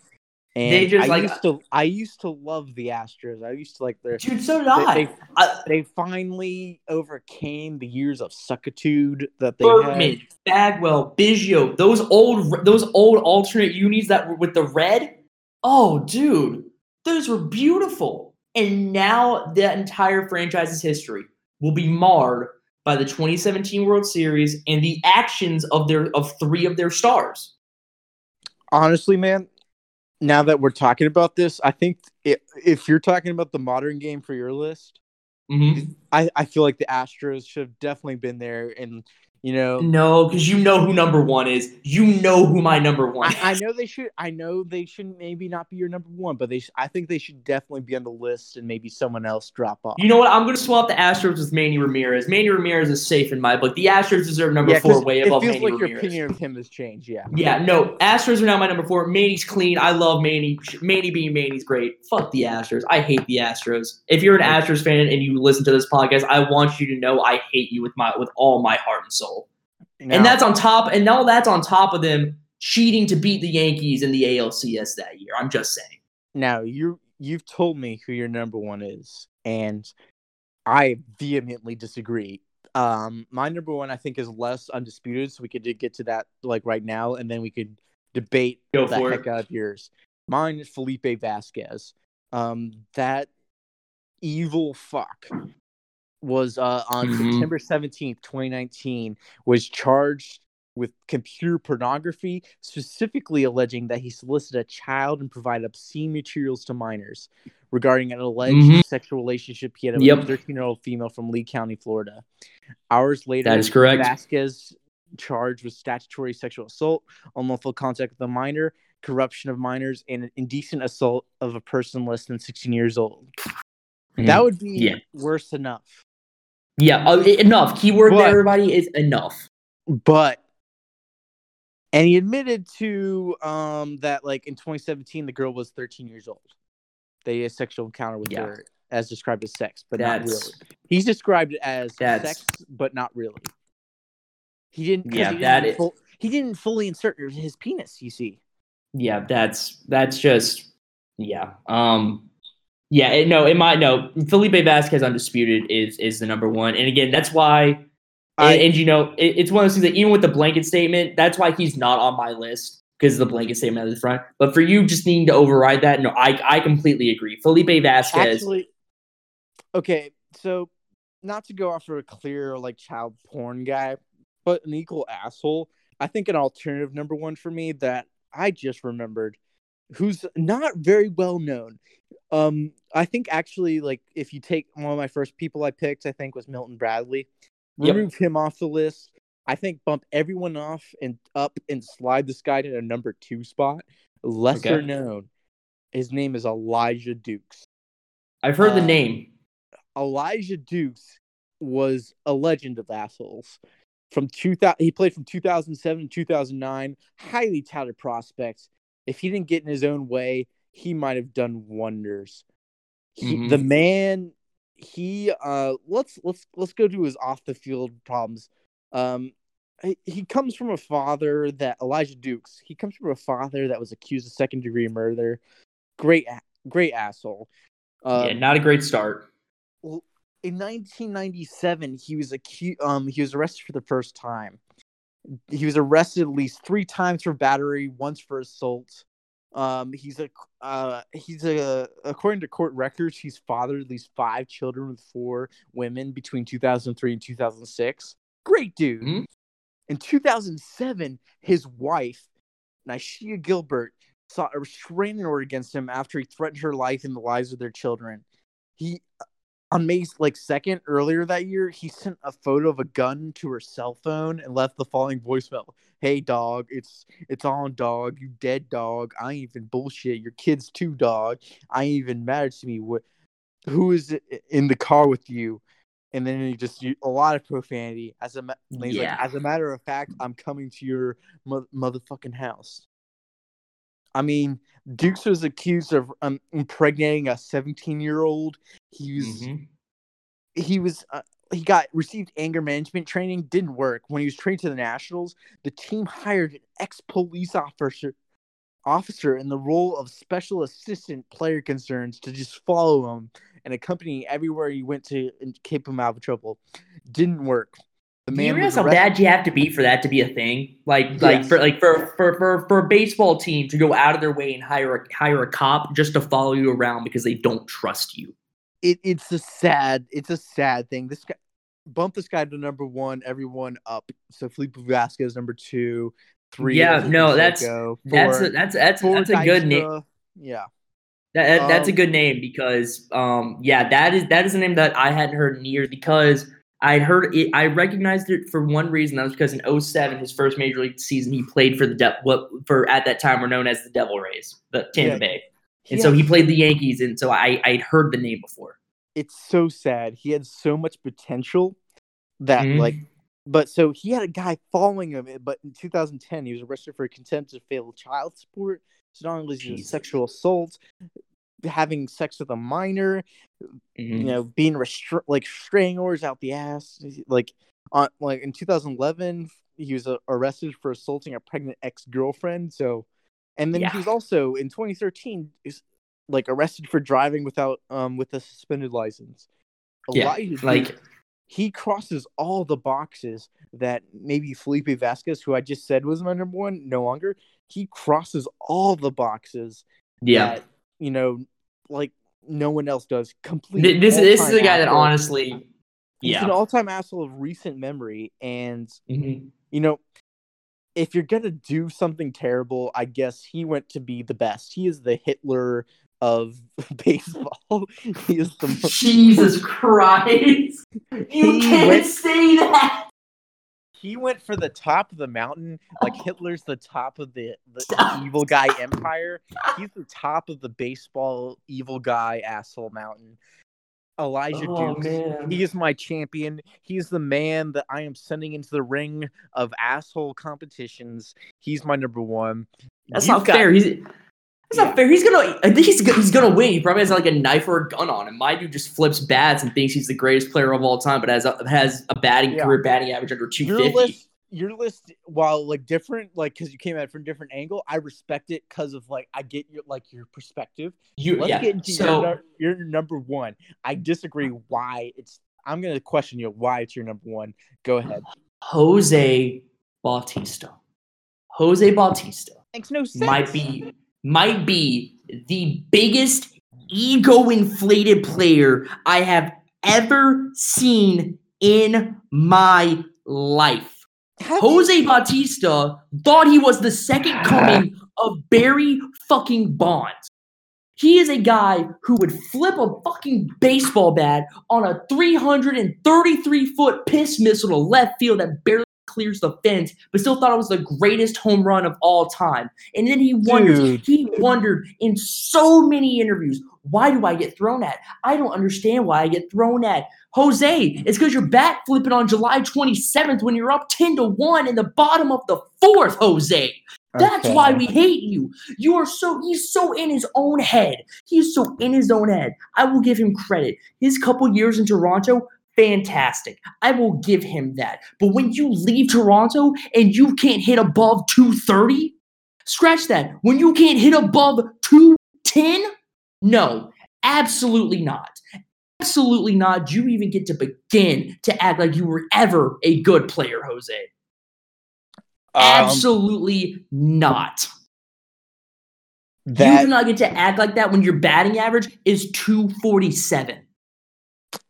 B: And
A: They just,
B: I
A: like-
B: used to I used to love the Astros. I used to like their
A: Dude, so did I.
B: they, they,
A: I
B: they finally overcame the years of suckitude that they
A: Bregman,
B: had.
A: Bagwell, Biggio, those old those old alternate unis that were with the red. Oh, dude, those were beautiful. And now that entire franchise's history will be marred by the 2017 World Series and the actions of their of three of their stars.
B: Honestly, man, now that we're talking about this, I think if you're talking about the modern game for your list,
A: Mhm.
B: I, I feel like the Astros should have definitely been there. And, you know,
A: No, because you know who number one is. You know who my number one.
B: I, I know they should. I know they should maybe not be your number one, but they. Sh- I think they should definitely be on the list, and maybe someone else drop off.
A: You know what? I'm going to swap the Astros with Manny Ramirez. Manny Ramirez is safe in my book. The Astros deserve number
B: yeah,
A: four
B: 'cause
A: way
B: it
A: above
B: feels
A: Manny
B: like
A: Ramirez.
B: your opinion of him has changed. Yeah.
A: Yeah, no, Astros are now my number four. Manny's clean. I love Manny. Manny being Manny's great. Fuck the Astros. I hate the Astros. If you're an Astros fan and you listen to this podcast, I want you to know I hate you with my with all my heart and soul. And that's on top. And now that's on top of them cheating to beat the Yankees in the ALCS that year. I'm just saying.
B: now you you've told me who your number one is, and I vehemently disagree. Um, my number one I think is less undisputed, so we could get to that like right now, and then we could debate
A: Go
B: the heck
A: it.
B: out of yours. Mine is Felipe Vasquez. Um, that evil fuck was uh, on
A: Mhm.
B: September 17th, 2019, was charged with computer pornography, specifically alleging that he solicited a child and provided obscene materials to minors regarding an alleged
A: Mhm.
B: sexual relationship he had with
A: Yep.
B: a 13 year old female from Lee County, Florida. Hours later,
A: That is correct.
B: Vasquez charged with statutory sexual assault, unlawful contact with a minor, corruption of minors, and indecent assault of a person less than 16 years old. That would be
A: Mm-hmm. Yeah.
B: worse enough.
A: Yeah, uh, enough. Keyword
B: But-
A: there, everybody, is enough.
B: but and he admitted to um that like in 2017 the girl was 13 years old they had a sexual encounter with
A: Yeah.
B: her as described as sex but not really he's described it as sex but not really he didn't.
A: Yeah,
B: he didn't,
A: that is-
B: full- he didn't fully insert his penis you see
A: yeah, that's that's just yeah. Um yeah, it, no, it might no. Felipe Vasquez undisputed is is the number one. And again, that's why
B: I-
A: and, and, you know, it, it's one of those things that even with the blanket statement, that's why he's not on my list because the blanket statement at the front. But for you just needing to override that, no, I I completely agree. Felipe Vasquez.
B: actually okay so not to go after a clear like child porn guy but an equal asshole i think an alternative number one for me that i just remembered who's not very well known um i think actually like if you take one of my first people i picked i think was milton bradley
A: Yep.
B: remove him off the list i think bump everyone off and up and slide this guy to a number two spot lesser
A: Okay.
B: known his name is elijah dukes
A: I've heard the
B: uh,
A: name.
B: Elijah Dukes was a legend of assholes. From 2000, he played from 2007 to 2009. Highly touted prospect. If he didn't get in his own way, he might have done wonders. He,
A: Mhm.
B: The man, he uh, let's let's let's go to his off the field problems. Um, he, he comes from a father that Elijah Dukes. He comes from a father that was accused of second degree murder. Great, great asshole. Um,
A: yeah, not a great start.
B: Well, in 1997 he was acu- um he was arrested for the first time he was arrested at least three times for battery once for assault um he's a uh he's a according to court records he's fathered at least five children with four women between 2003 and 2006 great dude
A: Mhm.
B: in 2007 his wife Nishia Gilbert sought a restraining order against him after he threatened her life and the lives of their children. He on May like second earlier that year, he sent a photo of a gun to her cell phone and left the following voicemail: "Hey dog, it's it's on dog, you dead dog. I ain't even bullshit. Your kids too, dog. I ain't even matter to me. What? Who is it in the car with you?" And then he just a lot of profanity. As a ma- and he's
A: Yeah.
B: like, as a matter of fact, I'm coming to your mo- motherfucking house. I mean, Dukes was accused of um, impregnating a 17 year old. He was
A: Mhm.
B: he was uh, he got received anger management training. Didn't work when he was trained to the Nationals. The team hired an ex police officer officer in the role of special assistant player concerns to just follow him and accompany everywhere he went to and keep him out of trouble. Didn't work. The
A: Do you
B: was
A: realize how bad you have to be for that to be a thing? Like, like
B: Yes.
A: for like for, for for for a baseball team to go out of their way and hire a hire a cop just to follow you around because they don't trust you.
B: it, it's a sad it's a sad thing. This guy bump this guy to number one, everyone up. So Felipe Vasquez number two, three.
A: Yeah, no, that's-
B: Canseco,
A: That's a, that's that's that's a good name.
B: Yeah,
A: That, that- that's a
B: Um,
A: good name because um yeah that is that is a name that I hadn't heard in years because I heard it I recognized it for one reason that was because in 07 his first major league season he played for the De- what for at that time were known as the Devil Rays the Tampa
B: Yeah.
A: Bay and so he played the Yankees and so I I'd heard the name before
B: it's so sad. He had so much potential that
A: Mhm.
B: like but so he had a guy following him but in 2010 he was arrested for contempt of failed child support. So not only is it
A: Jesus.
B: sexual assault, having sex with a minor, you
A: Mhm.
B: know, being restri- like straying orders out the ass. Like on like in 2011 he was uh, arrested for assaulting a pregnant ex-girlfriend. So and then
A: Yeah.
B: he was also in 2013 is like arrested for driving without um with a suspended license.
A: yeah like
B: he crosses all the boxes that maybe Felipe Vasquez, who I just said was my number one, no longer. He crosses all the boxes
A: yeah
B: that you know, like no one else does. Complete.
A: Th- this this is a guy that honestly
B: He's
A: yeah
B: an all-time asshole of recent memory, and
A: Mhm.
B: you know, if you're gonna do something terrible, I guess he went to be the best. He is the Hitler of baseball. he is the most,
A: Jesus Christ! You
B: He
A: can't
B: went-
A: say that.
B: He went for the top of the mountain, like oh. Hitler's the top of the, the evil guy empire. He's the top of the baseball evil guy asshole mountain. Elijah
A: Oh
B: Dukes.
A: man.
B: He is my champion. he's the man that I am sending into the ring of asshole competitions. He's my number one.
A: That's
B: You've
A: not
B: got-
A: fair. He's that's
B: Yeah.
A: not fair. He's gonna. I think he's he's gonna win. He probably has like a knife or a gun on him. My dude just flips bats and thinks he's the greatest player of all time, but has a, has a batting
B: Yeah.
A: career batting average under two
B: Your list, while like different, like because you came at it from a different angle, I respect it because of like I get your like your perspective.
A: You
B: Let's
A: yeah.
B: get into
A: so
B: your, your number one. I disagree. Why it's? I'm gonna question you. Why it's your number one? Go ahead.
A: Jose Bautista. Jose Bautista
B: Makes no sense.
A: might be might be the biggest ego inflated player I have ever seen in my life.
B: Have
A: Jose Bautista thought he was the second coming of Barry fucking Bonds. He is a guy who would flip a fucking baseball bat on a 333 foot piss missile to left field that barely clears the fence, but still thought it was the greatest home run of all time. And then he wondered,
B: Dude.
A: he wondered in so many interviews, why do I get thrown at? I don't understand why I get thrown at. Jose, it's because you're bat flipping on July 27th when you're up 10 to 1 in the bottom of the fourth, Jose. That's
B: Okay.
A: why we hate you. You are so he's so in his own head. He's so in his own head. I will give him credit. His couple years in Toronto, fantastic. I will give him that. But when you leave Toronto and you can't hit above 230, scratch that. When you can't hit above 210, no, absolutely not. Absolutely not. You even get to begin to act like you were ever a good player, Jose?
B: Um,
A: Absolutely not. you do not get to act like that when your batting average is 247.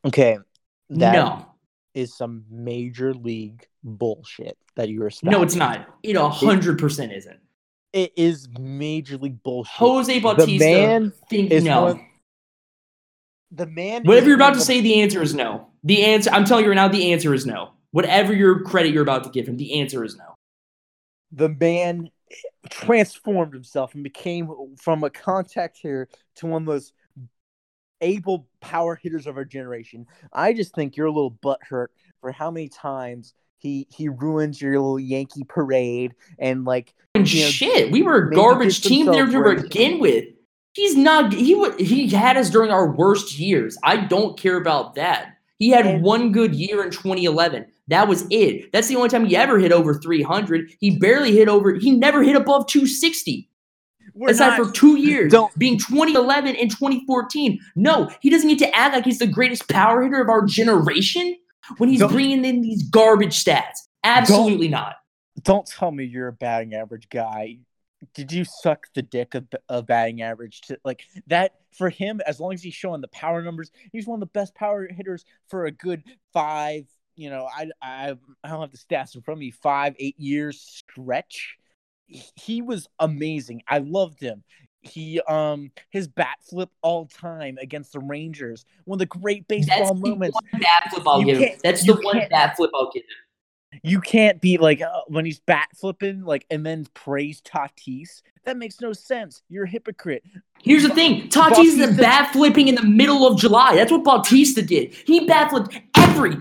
B: okay. That
A: no.
B: is some major league bullshit that you are.
A: No, it's not. It 100% isn't.
B: It is major league bullshit.
A: Jose Bautista
B: the man
A: think
B: is
A: no.
B: one- the man.
A: Whatever you're about to say, the answer is no. The answer, I'm telling you right now, the answer is no. Whatever your credit you're about to give him, the answer is no.
B: the man transformed himself and became from a contact here to one of those able power hitters of our generation. I just think you're a little butthurt for how many times he he ruins your little Yankee parade and like
A: And
B: you know,
A: shit, we were a garbage team there to begin with. He's not. He wa- he had us during our worst years. I don't care about that. He had
B: And-
A: one good year in 2011. That was it. That's the only time he ever hit over 300. He barely hit over. He never hit above 260.
B: We're
A: aside
B: not,
A: for two years,
B: don't-
A: being 2011 and 2014. No, he doesn't get to act like he's the greatest power hitter of our generation when he's
B: Don't-
A: bringing in these garbage stats. Absolutely not.
B: don't tell me you're a batting average guy. Did you suck the dick of, of batting average to like that for him? As long as he's showing the power numbers, he's one of the best power hitters for a good five. You know, I I I don't have the stats in front of me. Five eight years stretch. He- was amazing. I loved him. He um his bat flip all time against the Rangers. One of the great
A: That's
B: baseball
A: the
B: moments.
A: bat flip I'll
B: You
A: give him. That's the one bat flip I'll give him.
B: You can't be like uh, when he's bat flipping, like, and then praise Tatis. That makes no sense. You're a hypocrite.
A: Here's the thing: Tatis is bat flipping in the middle of July. That's what Bautista did. He bat flipped every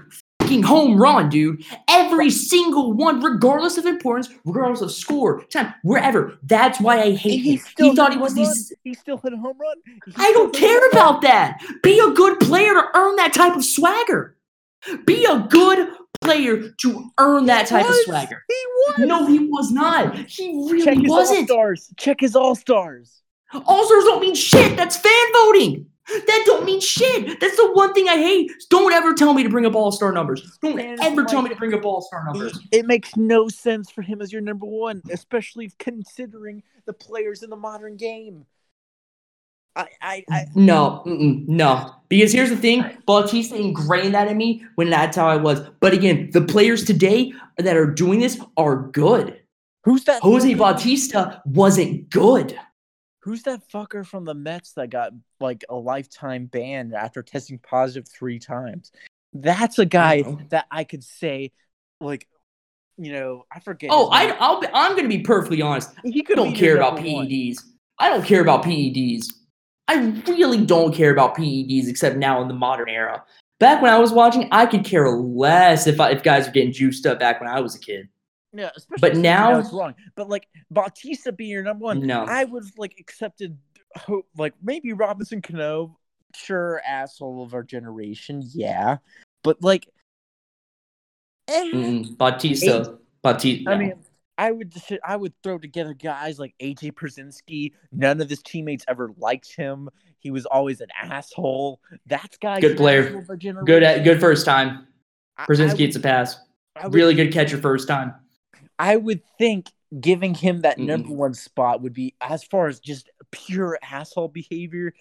A: home run, dude. Every single one, regardless of importance, regardless of score, time, wherever. That's why I hate
B: he
A: him. He thought he was these.
B: He still hit a home run. He
A: I don't
B: still hit a
A: care about that. Be a good player to earn that type of swagger. Be a good player to earn that type of swagger.
B: He was.
A: No, he was not. He really
B: Check
A: wasn't.
B: stars. Check his all stars.
A: All stars don't mean shit. That's fan voting. That don't mean shit. That's the one thing I hate. Don't ever tell me to bring up all star numbers. Don't
B: Man,
A: ever tell me to bring up all star numbers.
B: It makes no sense for him as your number one, especially considering the players in the modern game. I, I, I
A: No, no. Because here's the thing: Bautista ingrained that in me when that's how I was. But again, the players today that are doing this are good.
B: Who's that?
A: Jose Bautista wasn't good.
B: Who's that fucker from the Mets that got like a lifetime ban after testing positive three times? That's a guy
A: know.
B: that I could say, like, you know, I forget.
A: Oh, I, I'll be, I'm going to be perfectly honest.
B: he
A: I
B: could
A: don't care about
B: number one.
A: PEDs. I don't care about PEDs. I really don't care about PEDs except now in the modern era. Back when I was watching, I could care less if I, if guys were getting juiced up back when I was a kid.
B: Yeah, especially
A: But now-
B: it's wrong. But like Bautista being your number one,
A: No.
B: I would like accepted. Hope like maybe Robinson Cano, sure, asshole of our generation, yeah, but like, eh,
A: Bautista. Bautista.
B: I mean, I would I would throw together guys like AJ Pierzynski. None of his teammates ever liked him. He was always an asshole. That's guy.
A: Good player. good at good first time. Pierzynski gets a pass.
B: Would,
A: Really good catcher first time.
B: I would think giving him that
A: Mm-mm.
B: number one spot would be as far as just pure asshole behavior.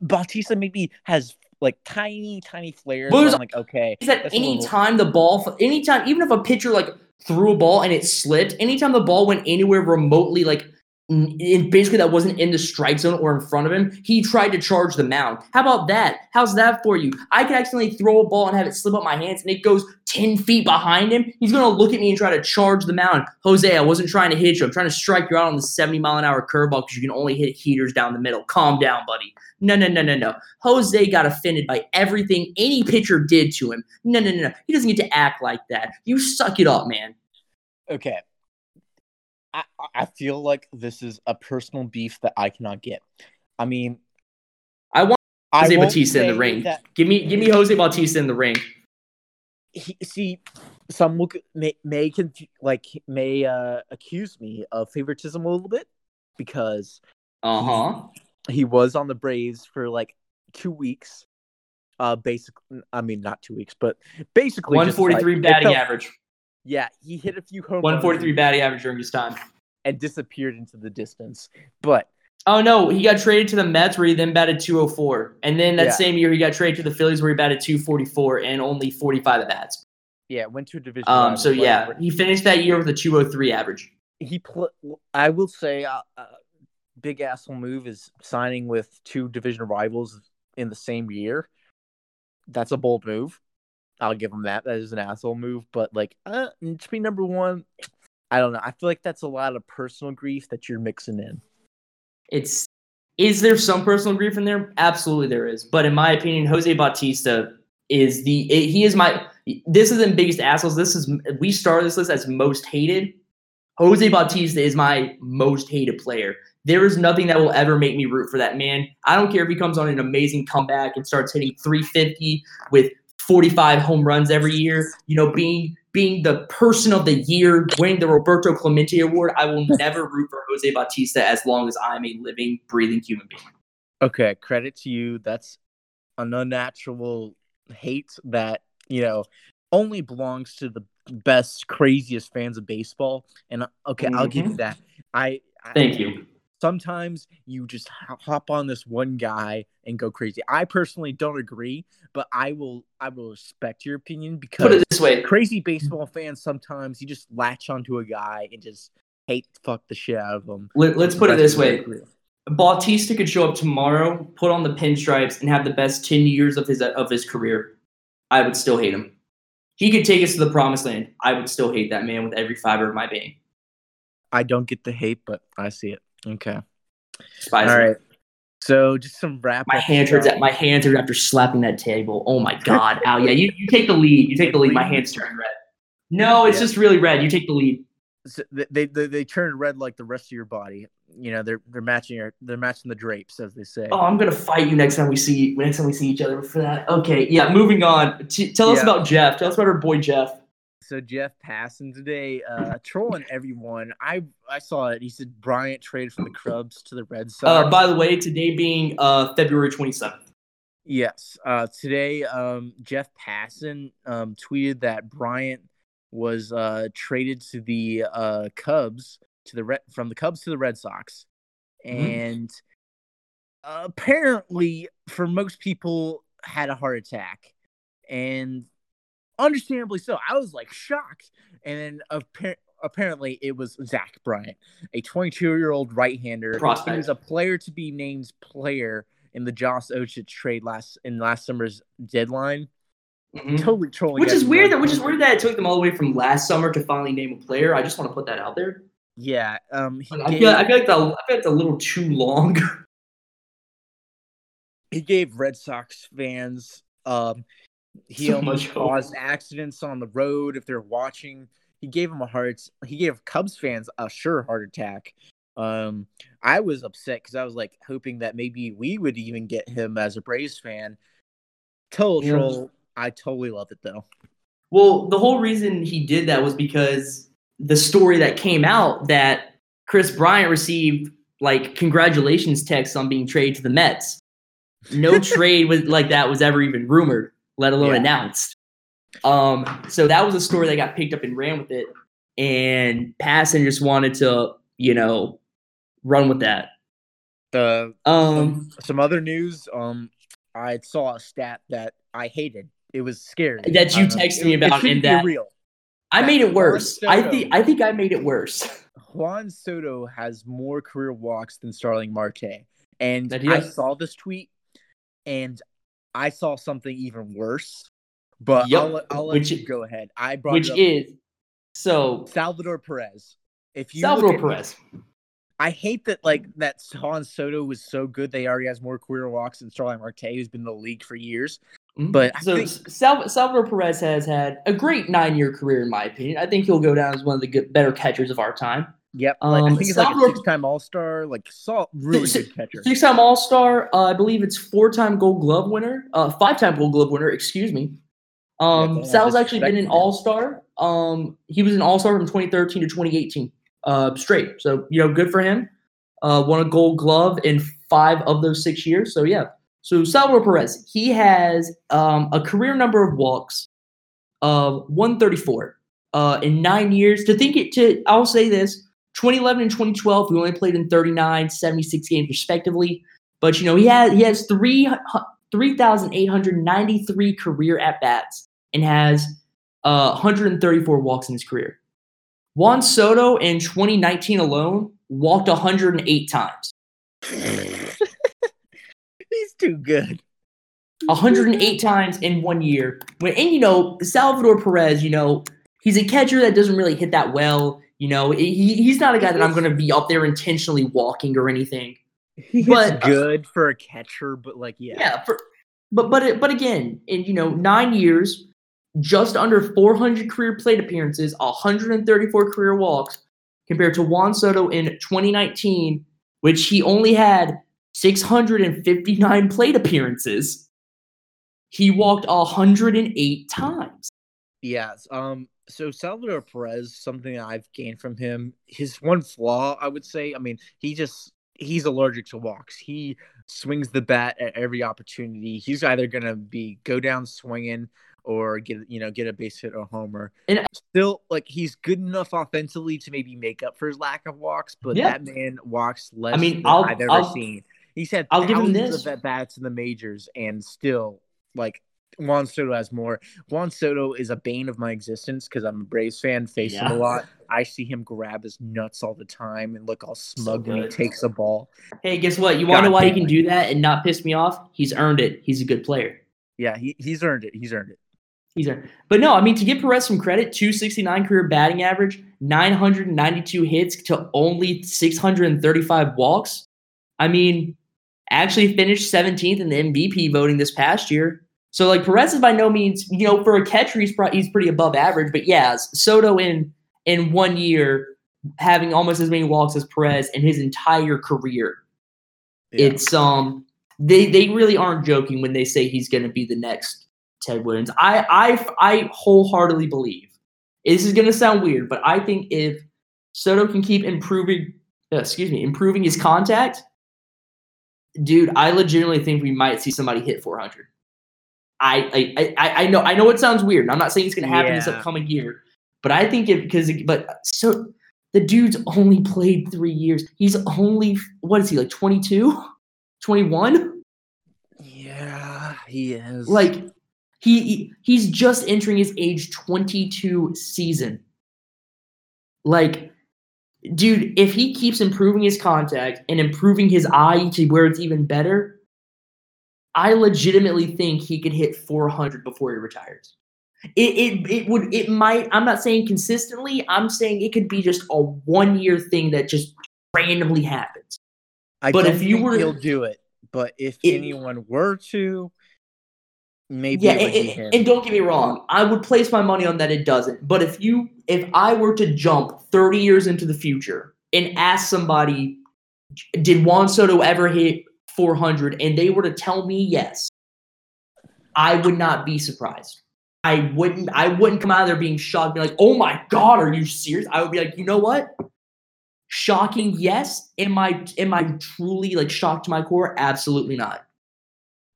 B: Bautista maybe has like tiny, tiny flares. Where I'm like, okay,
A: Is that
B: that's a little-
A: anytime the ball, anytime, even if a pitcher like threw a ball and it slipped, anytime the ball went anywhere remotely, like in basically that wasn't in the strike zone or in front of him, he tried to charge the mound. How about that? How's that for you? I could accidentally throw a ball and have it slip up my hands and it goes 10 feet behind him. He's going to look at me and try to charge the mound. Jose, I wasn't trying to hit you. I'm trying to strike you out on the 70 mile an hour curveball because you can only hit heaters down the middle. Calm down, buddy. No, no, no, no, no. Jose got offended by everything any pitcher did to him. No, no, no, no. He doesn't get to act like that. You suck it up, man.
B: okay. I, I feel like this is a personal beef that I cannot get. I mean,
A: I want Jose
B: won't
A: Bautista in the ring.
B: that-
A: Give me, give me Jose Bautista in the ring.
B: he, see some will, may may like may uh accuse me of favoritism a little bit because
A: Uh huh.
B: he was on the Braves for like two weeks. Uh, basic. I mean, not two weeks, but basically
A: One forty three
B: like,
A: batting
B: felt-
A: average.
B: Yeah, he hit a few home
A: One
B: runs
A: forty three batting average during his time.
B: and disappeared into the distance. But
A: Oh no, he got traded to the Mets where he then batted 204. And then that
B: Yeah.
A: same year he got traded to the Phillies where he batted 244 and only 45 at bats.
B: yeah, went to a division.
A: Um so yeah, he finished that year with a 203 average.
B: he pl- I will say, uh, uh, big asshole move is signing with two division rivals in the same year. That's a bold move. I'll give him that. That is an asshole move. But like, uh, to be number one, I don't know. I feel like that's a lot of personal grief that you're mixing in.
A: It's is there some personal grief in there? Absolutely there is. But in my opinion, Jose Bautista is the he is my this isn't biggest assholes. This is we started this list as most hated. Jose Bautista is my most hated player. There is nothing that will ever make me root for that man. I don't care if he comes on an amazing comeback and starts hitting 350 with 45 home runs every year. You know, being being the person of the year, winning the Roberto Clemente Award. I will never root for Jose Bautista as long as I'm a living, breathing human being.
B: Okay, credit to you. That's an unnatural hate that you know only belongs to the best, craziest fans of baseball. And uh, okay, I'll give you
A: Mhm.
B: that. I, I
A: Thank you.
B: Sometimes you just hop on this one guy and go crazy. I personally don't agree, but I will I will respect your opinion because Put
A: it this way.
B: crazy baseball fans sometimes you just latch onto a guy and just hate fuck the shit out of them.
A: Let, let's put it this way. Bautista could show up tomorrow, put on the pinstripes, and have the best 10 years of his of his career. I would still hate him. He could take us to the promised land. I would still hate that man with every fiber of my being.
B: I don't get the hate, but I see it. Okay.
A: Despise
B: All right. So just some wrap.
A: My hands hurt. My hands hurt after slapping that table. Oh my god, Al. Yeah, you, you take the lead. You take the lead. My hands turn red. No, it's
B: Yeah.
A: just really red. You take the lead.
B: So they, they they turn red like the rest of your body. You know they're they're matching your they're matching the drapes as they say.
A: Oh, I'm gonna fight you next time we see next time we see each other for that. Okay, yeah. Moving on. T- tell us
B: Yeah.
A: about Jeff. Tell us about our boy Jeff.
B: So Jeff Passan today, uh, trolling everyone. I I saw it. He said Bryant traded from the Cubs to the Red Sox.
A: Uh, by the way, today being uh, February 27th.
B: Yes. Uh, today, um, Jeff Passan um, tweeted that Bryant was uh, traded to the uh, Cubs to the Red from the Cubs to the Red Sox,
A: Mhm.
B: and apparently, for most people, had a heart attack, and understandably so. I was like shocked, and then appar- apparently it was Zach Bryant, a 22 year old right hander. He was a player to be named player in the Josh Osich trade last in last summer's deadline.
A: Mhm.
B: Totally trolling.
A: Which is weird. That which is weird that it took them all the way from last summer to finally name a player. I just want to put that out there.
B: Yeah. Um.
A: I
B: gave,
A: feel, I feel like the, I feel like it's a little too long.
B: he gave Red Sox fans um he
A: So
B: almost caused accidents on the road if they're watching. He gave him a heart. He gave Cubs fans a sure heart attack. Um, I was upset because I was like hoping that maybe we would even get him as a Braves fan. Total
A: Yeah.
B: troll. I totally love it though.
A: Well, the whole reason he did that was because the story that came out that Kris Bryant received like congratulations texts on being traded to the Mets. No trade was like that was ever even rumored, let alone
B: Yeah.
A: announced. Um, so that was a story that got picked up and ran with it, and Passan just wanted to, you know, run with that.
B: The
A: Um,
B: some other news. Um, I saw a stat that I hated. It was scary.
A: That you texted me about
B: shouldn't
A: and
B: be
A: that-
B: real.
A: I made it worse. I think I think I made it worse.
B: Juan Soto has more career walks than Starling Marte. And I saw this tweet and I saw something even worse. But
A: Yup.
B: I'll, let- I'll let
A: Which-
B: you go ahead. I brought
A: which is so
B: Salvador Perez. If you
A: Salvador
B: at-
A: Perez.
B: I hate that like that Juan Soto was so good they already has more career walks than Starling Marte, who's been in the league for years.
A: Mhm.
B: But
A: so
B: think-
A: Sal- Salvador Perez has had a great nine-year career, in my opinion. I think he'll go down as one of the good, better catchers of our time.
B: Yep. Like, I
A: Um,
B: think he's like a six time all star, like saw really good catcher.
A: Six-time All-Star. Uh, I believe it's four-time Gold Glove winner. Uh, five-time Gold Glove winner. Excuse me. Um,
B: Yeah,
A: Sal's actually been an. All-Star. Um, he was an All-Star from 2013 to 2018, uh, straight. So you know, good for him. Uh, won a Gold Glove in five of those six years. So yeah. So Salvador Perez, he has um, a career number of walks of 134 uh, in nine years. To think it, to I'll say this: 2011 and 2012, we only played in 39, 76 games respectively. But you know, he has he has three 3,893 career at bats and has uh, 134 walks in his career. Juan Soto in 2019 alone walked 108 times.
B: he's too good.
A: 108 times in one year. When and you know Salvador Perez, you know he's a catcher that doesn't really hit that well. You know he, he's not a guy that I'm going to be up there intentionally walking or anything.
B: He's
A: But- uh,
B: good for a catcher, but like yeah.
A: Yeah, for, but but uh, but again, in you know nine years, just under 400 career plate appearances, 134 career walks, compared to Juan Soto in 2019, which he only had 659 plate appearances. He walked 108 times.
B: Yes. Um. So Salvador Perez, something I've gained from him, his one flaw, I would say. I mean, he just he's allergic to walks. He swings the bat at every opportunity. He's either gonna be go down swinging or get you know get a base hit or homer.
A: And-
B: still, like he's good enough offensively to maybe make up for his lack of walks, but
A: Yeah.
B: that man walks less.
A: mean,
B: than
A: I'll-
B: I've ever
A: I'll-
B: seen. He's had
A: I'll give him this.
B: of at bats in the majors, and still like Juan Soto has more. Juan Soto is a bane of my existence because I'm a Braves fan, face him a lot. I see him grab his nuts all the time and look all smug when he takes a ball.
A: Hey, guess what? You want to know why he can do that and not piss me off? He's earned it. He's a good player.
B: Yeah, he, he's earned it. He's earned it.
A: He's earned. But no, I mean to give Perez some credit, 269 career batting average, 992 hits to only 635 walks. I mean, actually finished 17th in the MVP voting this past year. So like Perez is by no means, you know, for a catcher he's pro- he's pretty above average. But yeah, Soto in in one year having almost as many walks as Perez in his entire career.
B: Yeah.
A: It's um they they really aren't joking when they say he's going to be the next Ted Williams. I I I wholeheartedly believe. This is going to sound weird, but I think if Soto can keep improving, uh, excuse me, improving his contact, dude, I legitimately think we might see somebody hit 400. I I I, I know I know it sounds weird. I'm not saying it's going to happen this
B: Yeah.
A: upcoming year, but I think it because but so the dude's only played three years. He's only what is he like 22, 21?
B: yeah, he is.
A: Like he he- he's just entering his age 22 season. Like, dude, if he keeps improving his contact and improving his eye to where it's even better, I legitimately think he could hit 400 before he retires. It, it it would it might I'm not saying consistently I'm saying it could be just a one year thing that just randomly happens.
B: I
A: But if you
B: think
A: were-
B: he'll do it. But if
A: It-
B: anyone were to, maybe
A: yeah, and, and don't get me wrong, I would place my money on that it doesn't. But if you if I were to jump 30 years into the future and ask somebody, did Juan Soto ever hit 400, and they were to tell me yes, I would not be surprised. I wouldn't. I wouldn't come out of there being shocked, be like, "Oh my god, are you serious?" I would be like, "You know what? Shocking, yes. Am I am I truly like shocked to my core? Absolutely not.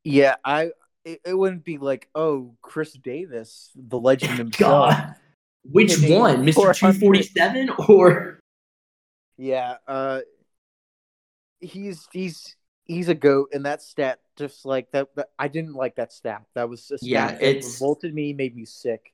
B: yeah, I. It, it wouldn't be like, oh, Chris Davis, the legend himself.
A: God, which one, Forty Seven, or
B: Yeah, uh, he's he's he's a goat, and that stat just like that. that I didn't like that stat. That was a
A: Yeah, it
B: revolted me, made me sick.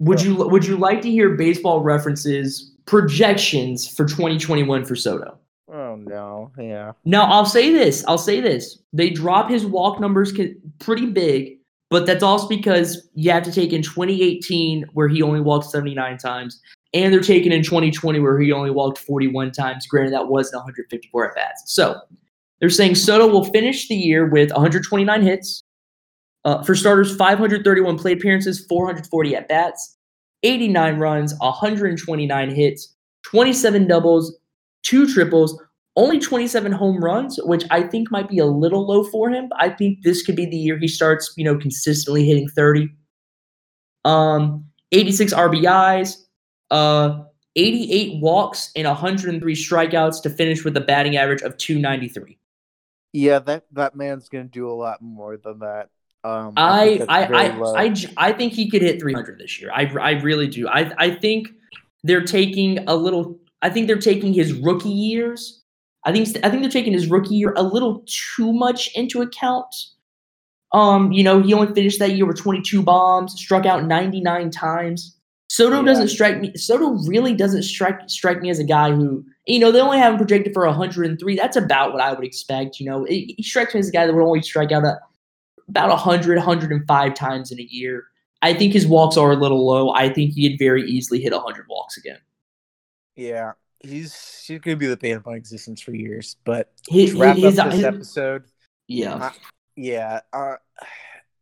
A: would you would you like to hear baseball references projections for 2021 for Soto?
B: Oh no, yeah,
A: Now I'll say this. I'll say this. They drop his walk numbers pretty big, but that's also because you have to take in 2018 where he only walked 79 times, and they're taking in 2020 where he only walked 41 times. Granted, that wasn't 154 at bats. So they're saying Soto will finish the year with 129 hits. Uh, for starters, 531 plate appearances, 440 at bats, 89 runs, 129 hits, 27 doubles, two triples, only 27 home runs, which I think might be a little low for him. I think this could be the year he starts, you know, consistently hitting 30. Um, 86 RBIs, uh, 88 walks, and 103 strikeouts to finish with a batting average of 293.
B: Yeah. That that man's gonna do a lot more than that. Um,
A: I I I. I, I think he could hit 300 this year. I I really do. I I think they're taking a little. I think they're taking his rookie years. I think I think they're taking his rookie year a little too much into account. Um, you know, he only finished that year with 22 bombs, struck out 99 times. Soto
B: Yeah.
A: doesn't strike me. Soto really doesn't strike strike me as a guy who, you know, they only have him projected for 103. That's about what I would expect. You know, he strikes me as a guy that would only strike out a, about 100, 105 times in a year. I think his walks are a little low. I think he could very easily hit 100 walks again.
B: yeah, he's he's gonna be the pain of my existence for years. But
A: His,
B: to wrap
A: his-
B: up this
A: his-
B: episode,
A: yeah.
B: Uh, yeah, uh,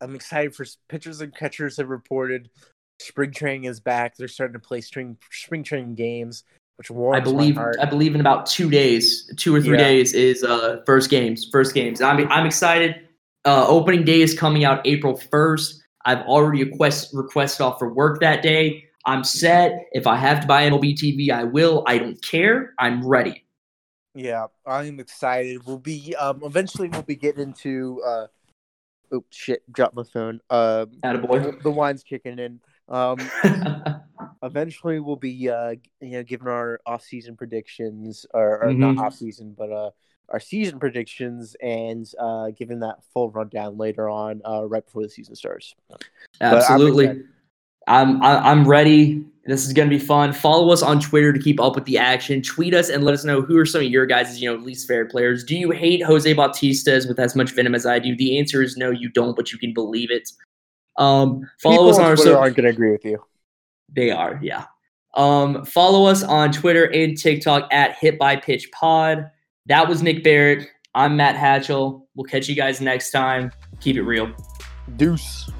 B: I'm excited for pitchers and catchers have reported spring training is back. They're starting to play spring spring training games, which warms
A: I believe
B: my heart.
A: I believe in about two days, two or three
B: Yeah.
A: days is uh first games, first games. I'm I'm excited. Uh, opening day is coming out April first. I've already request requested off for work that day. I'm set. If I have to buy MLB TV, I will. I don't care. I'm ready.
B: Yeah, I'm excited. We'll be um eventually we'll be getting into uh oh shit, dropped my phone. Um
A: Attaboy.
B: the wine's kicking in. Um eventually we'll be uh you know giving our off season predictions or, or
A: Mhm.
B: not off season but uh our season predictions and uh giving that full rundown later on uh right before the season starts. I'm
A: Absolutely. I'm I'm ready. This is gonna be fun. Follow us on Twitter to keep up with the action. Tweet us and let us know who are some of your guys' you know least favorite players. Do you hate Jose Bautista's with as much venom as I do? The answer is no, you don't, but you can believe it. Um, follow
B: People
A: us on our
B: Twitter
A: so
B: aren't going to agree with you.
A: They are yeah. Um, follow us on Twitter and TikTok at Hit by Pitch Pod. That was Nick Barrett. I'm Matt Hatchell. We'll catch you guys next time. Keep it real.
B: Deuce.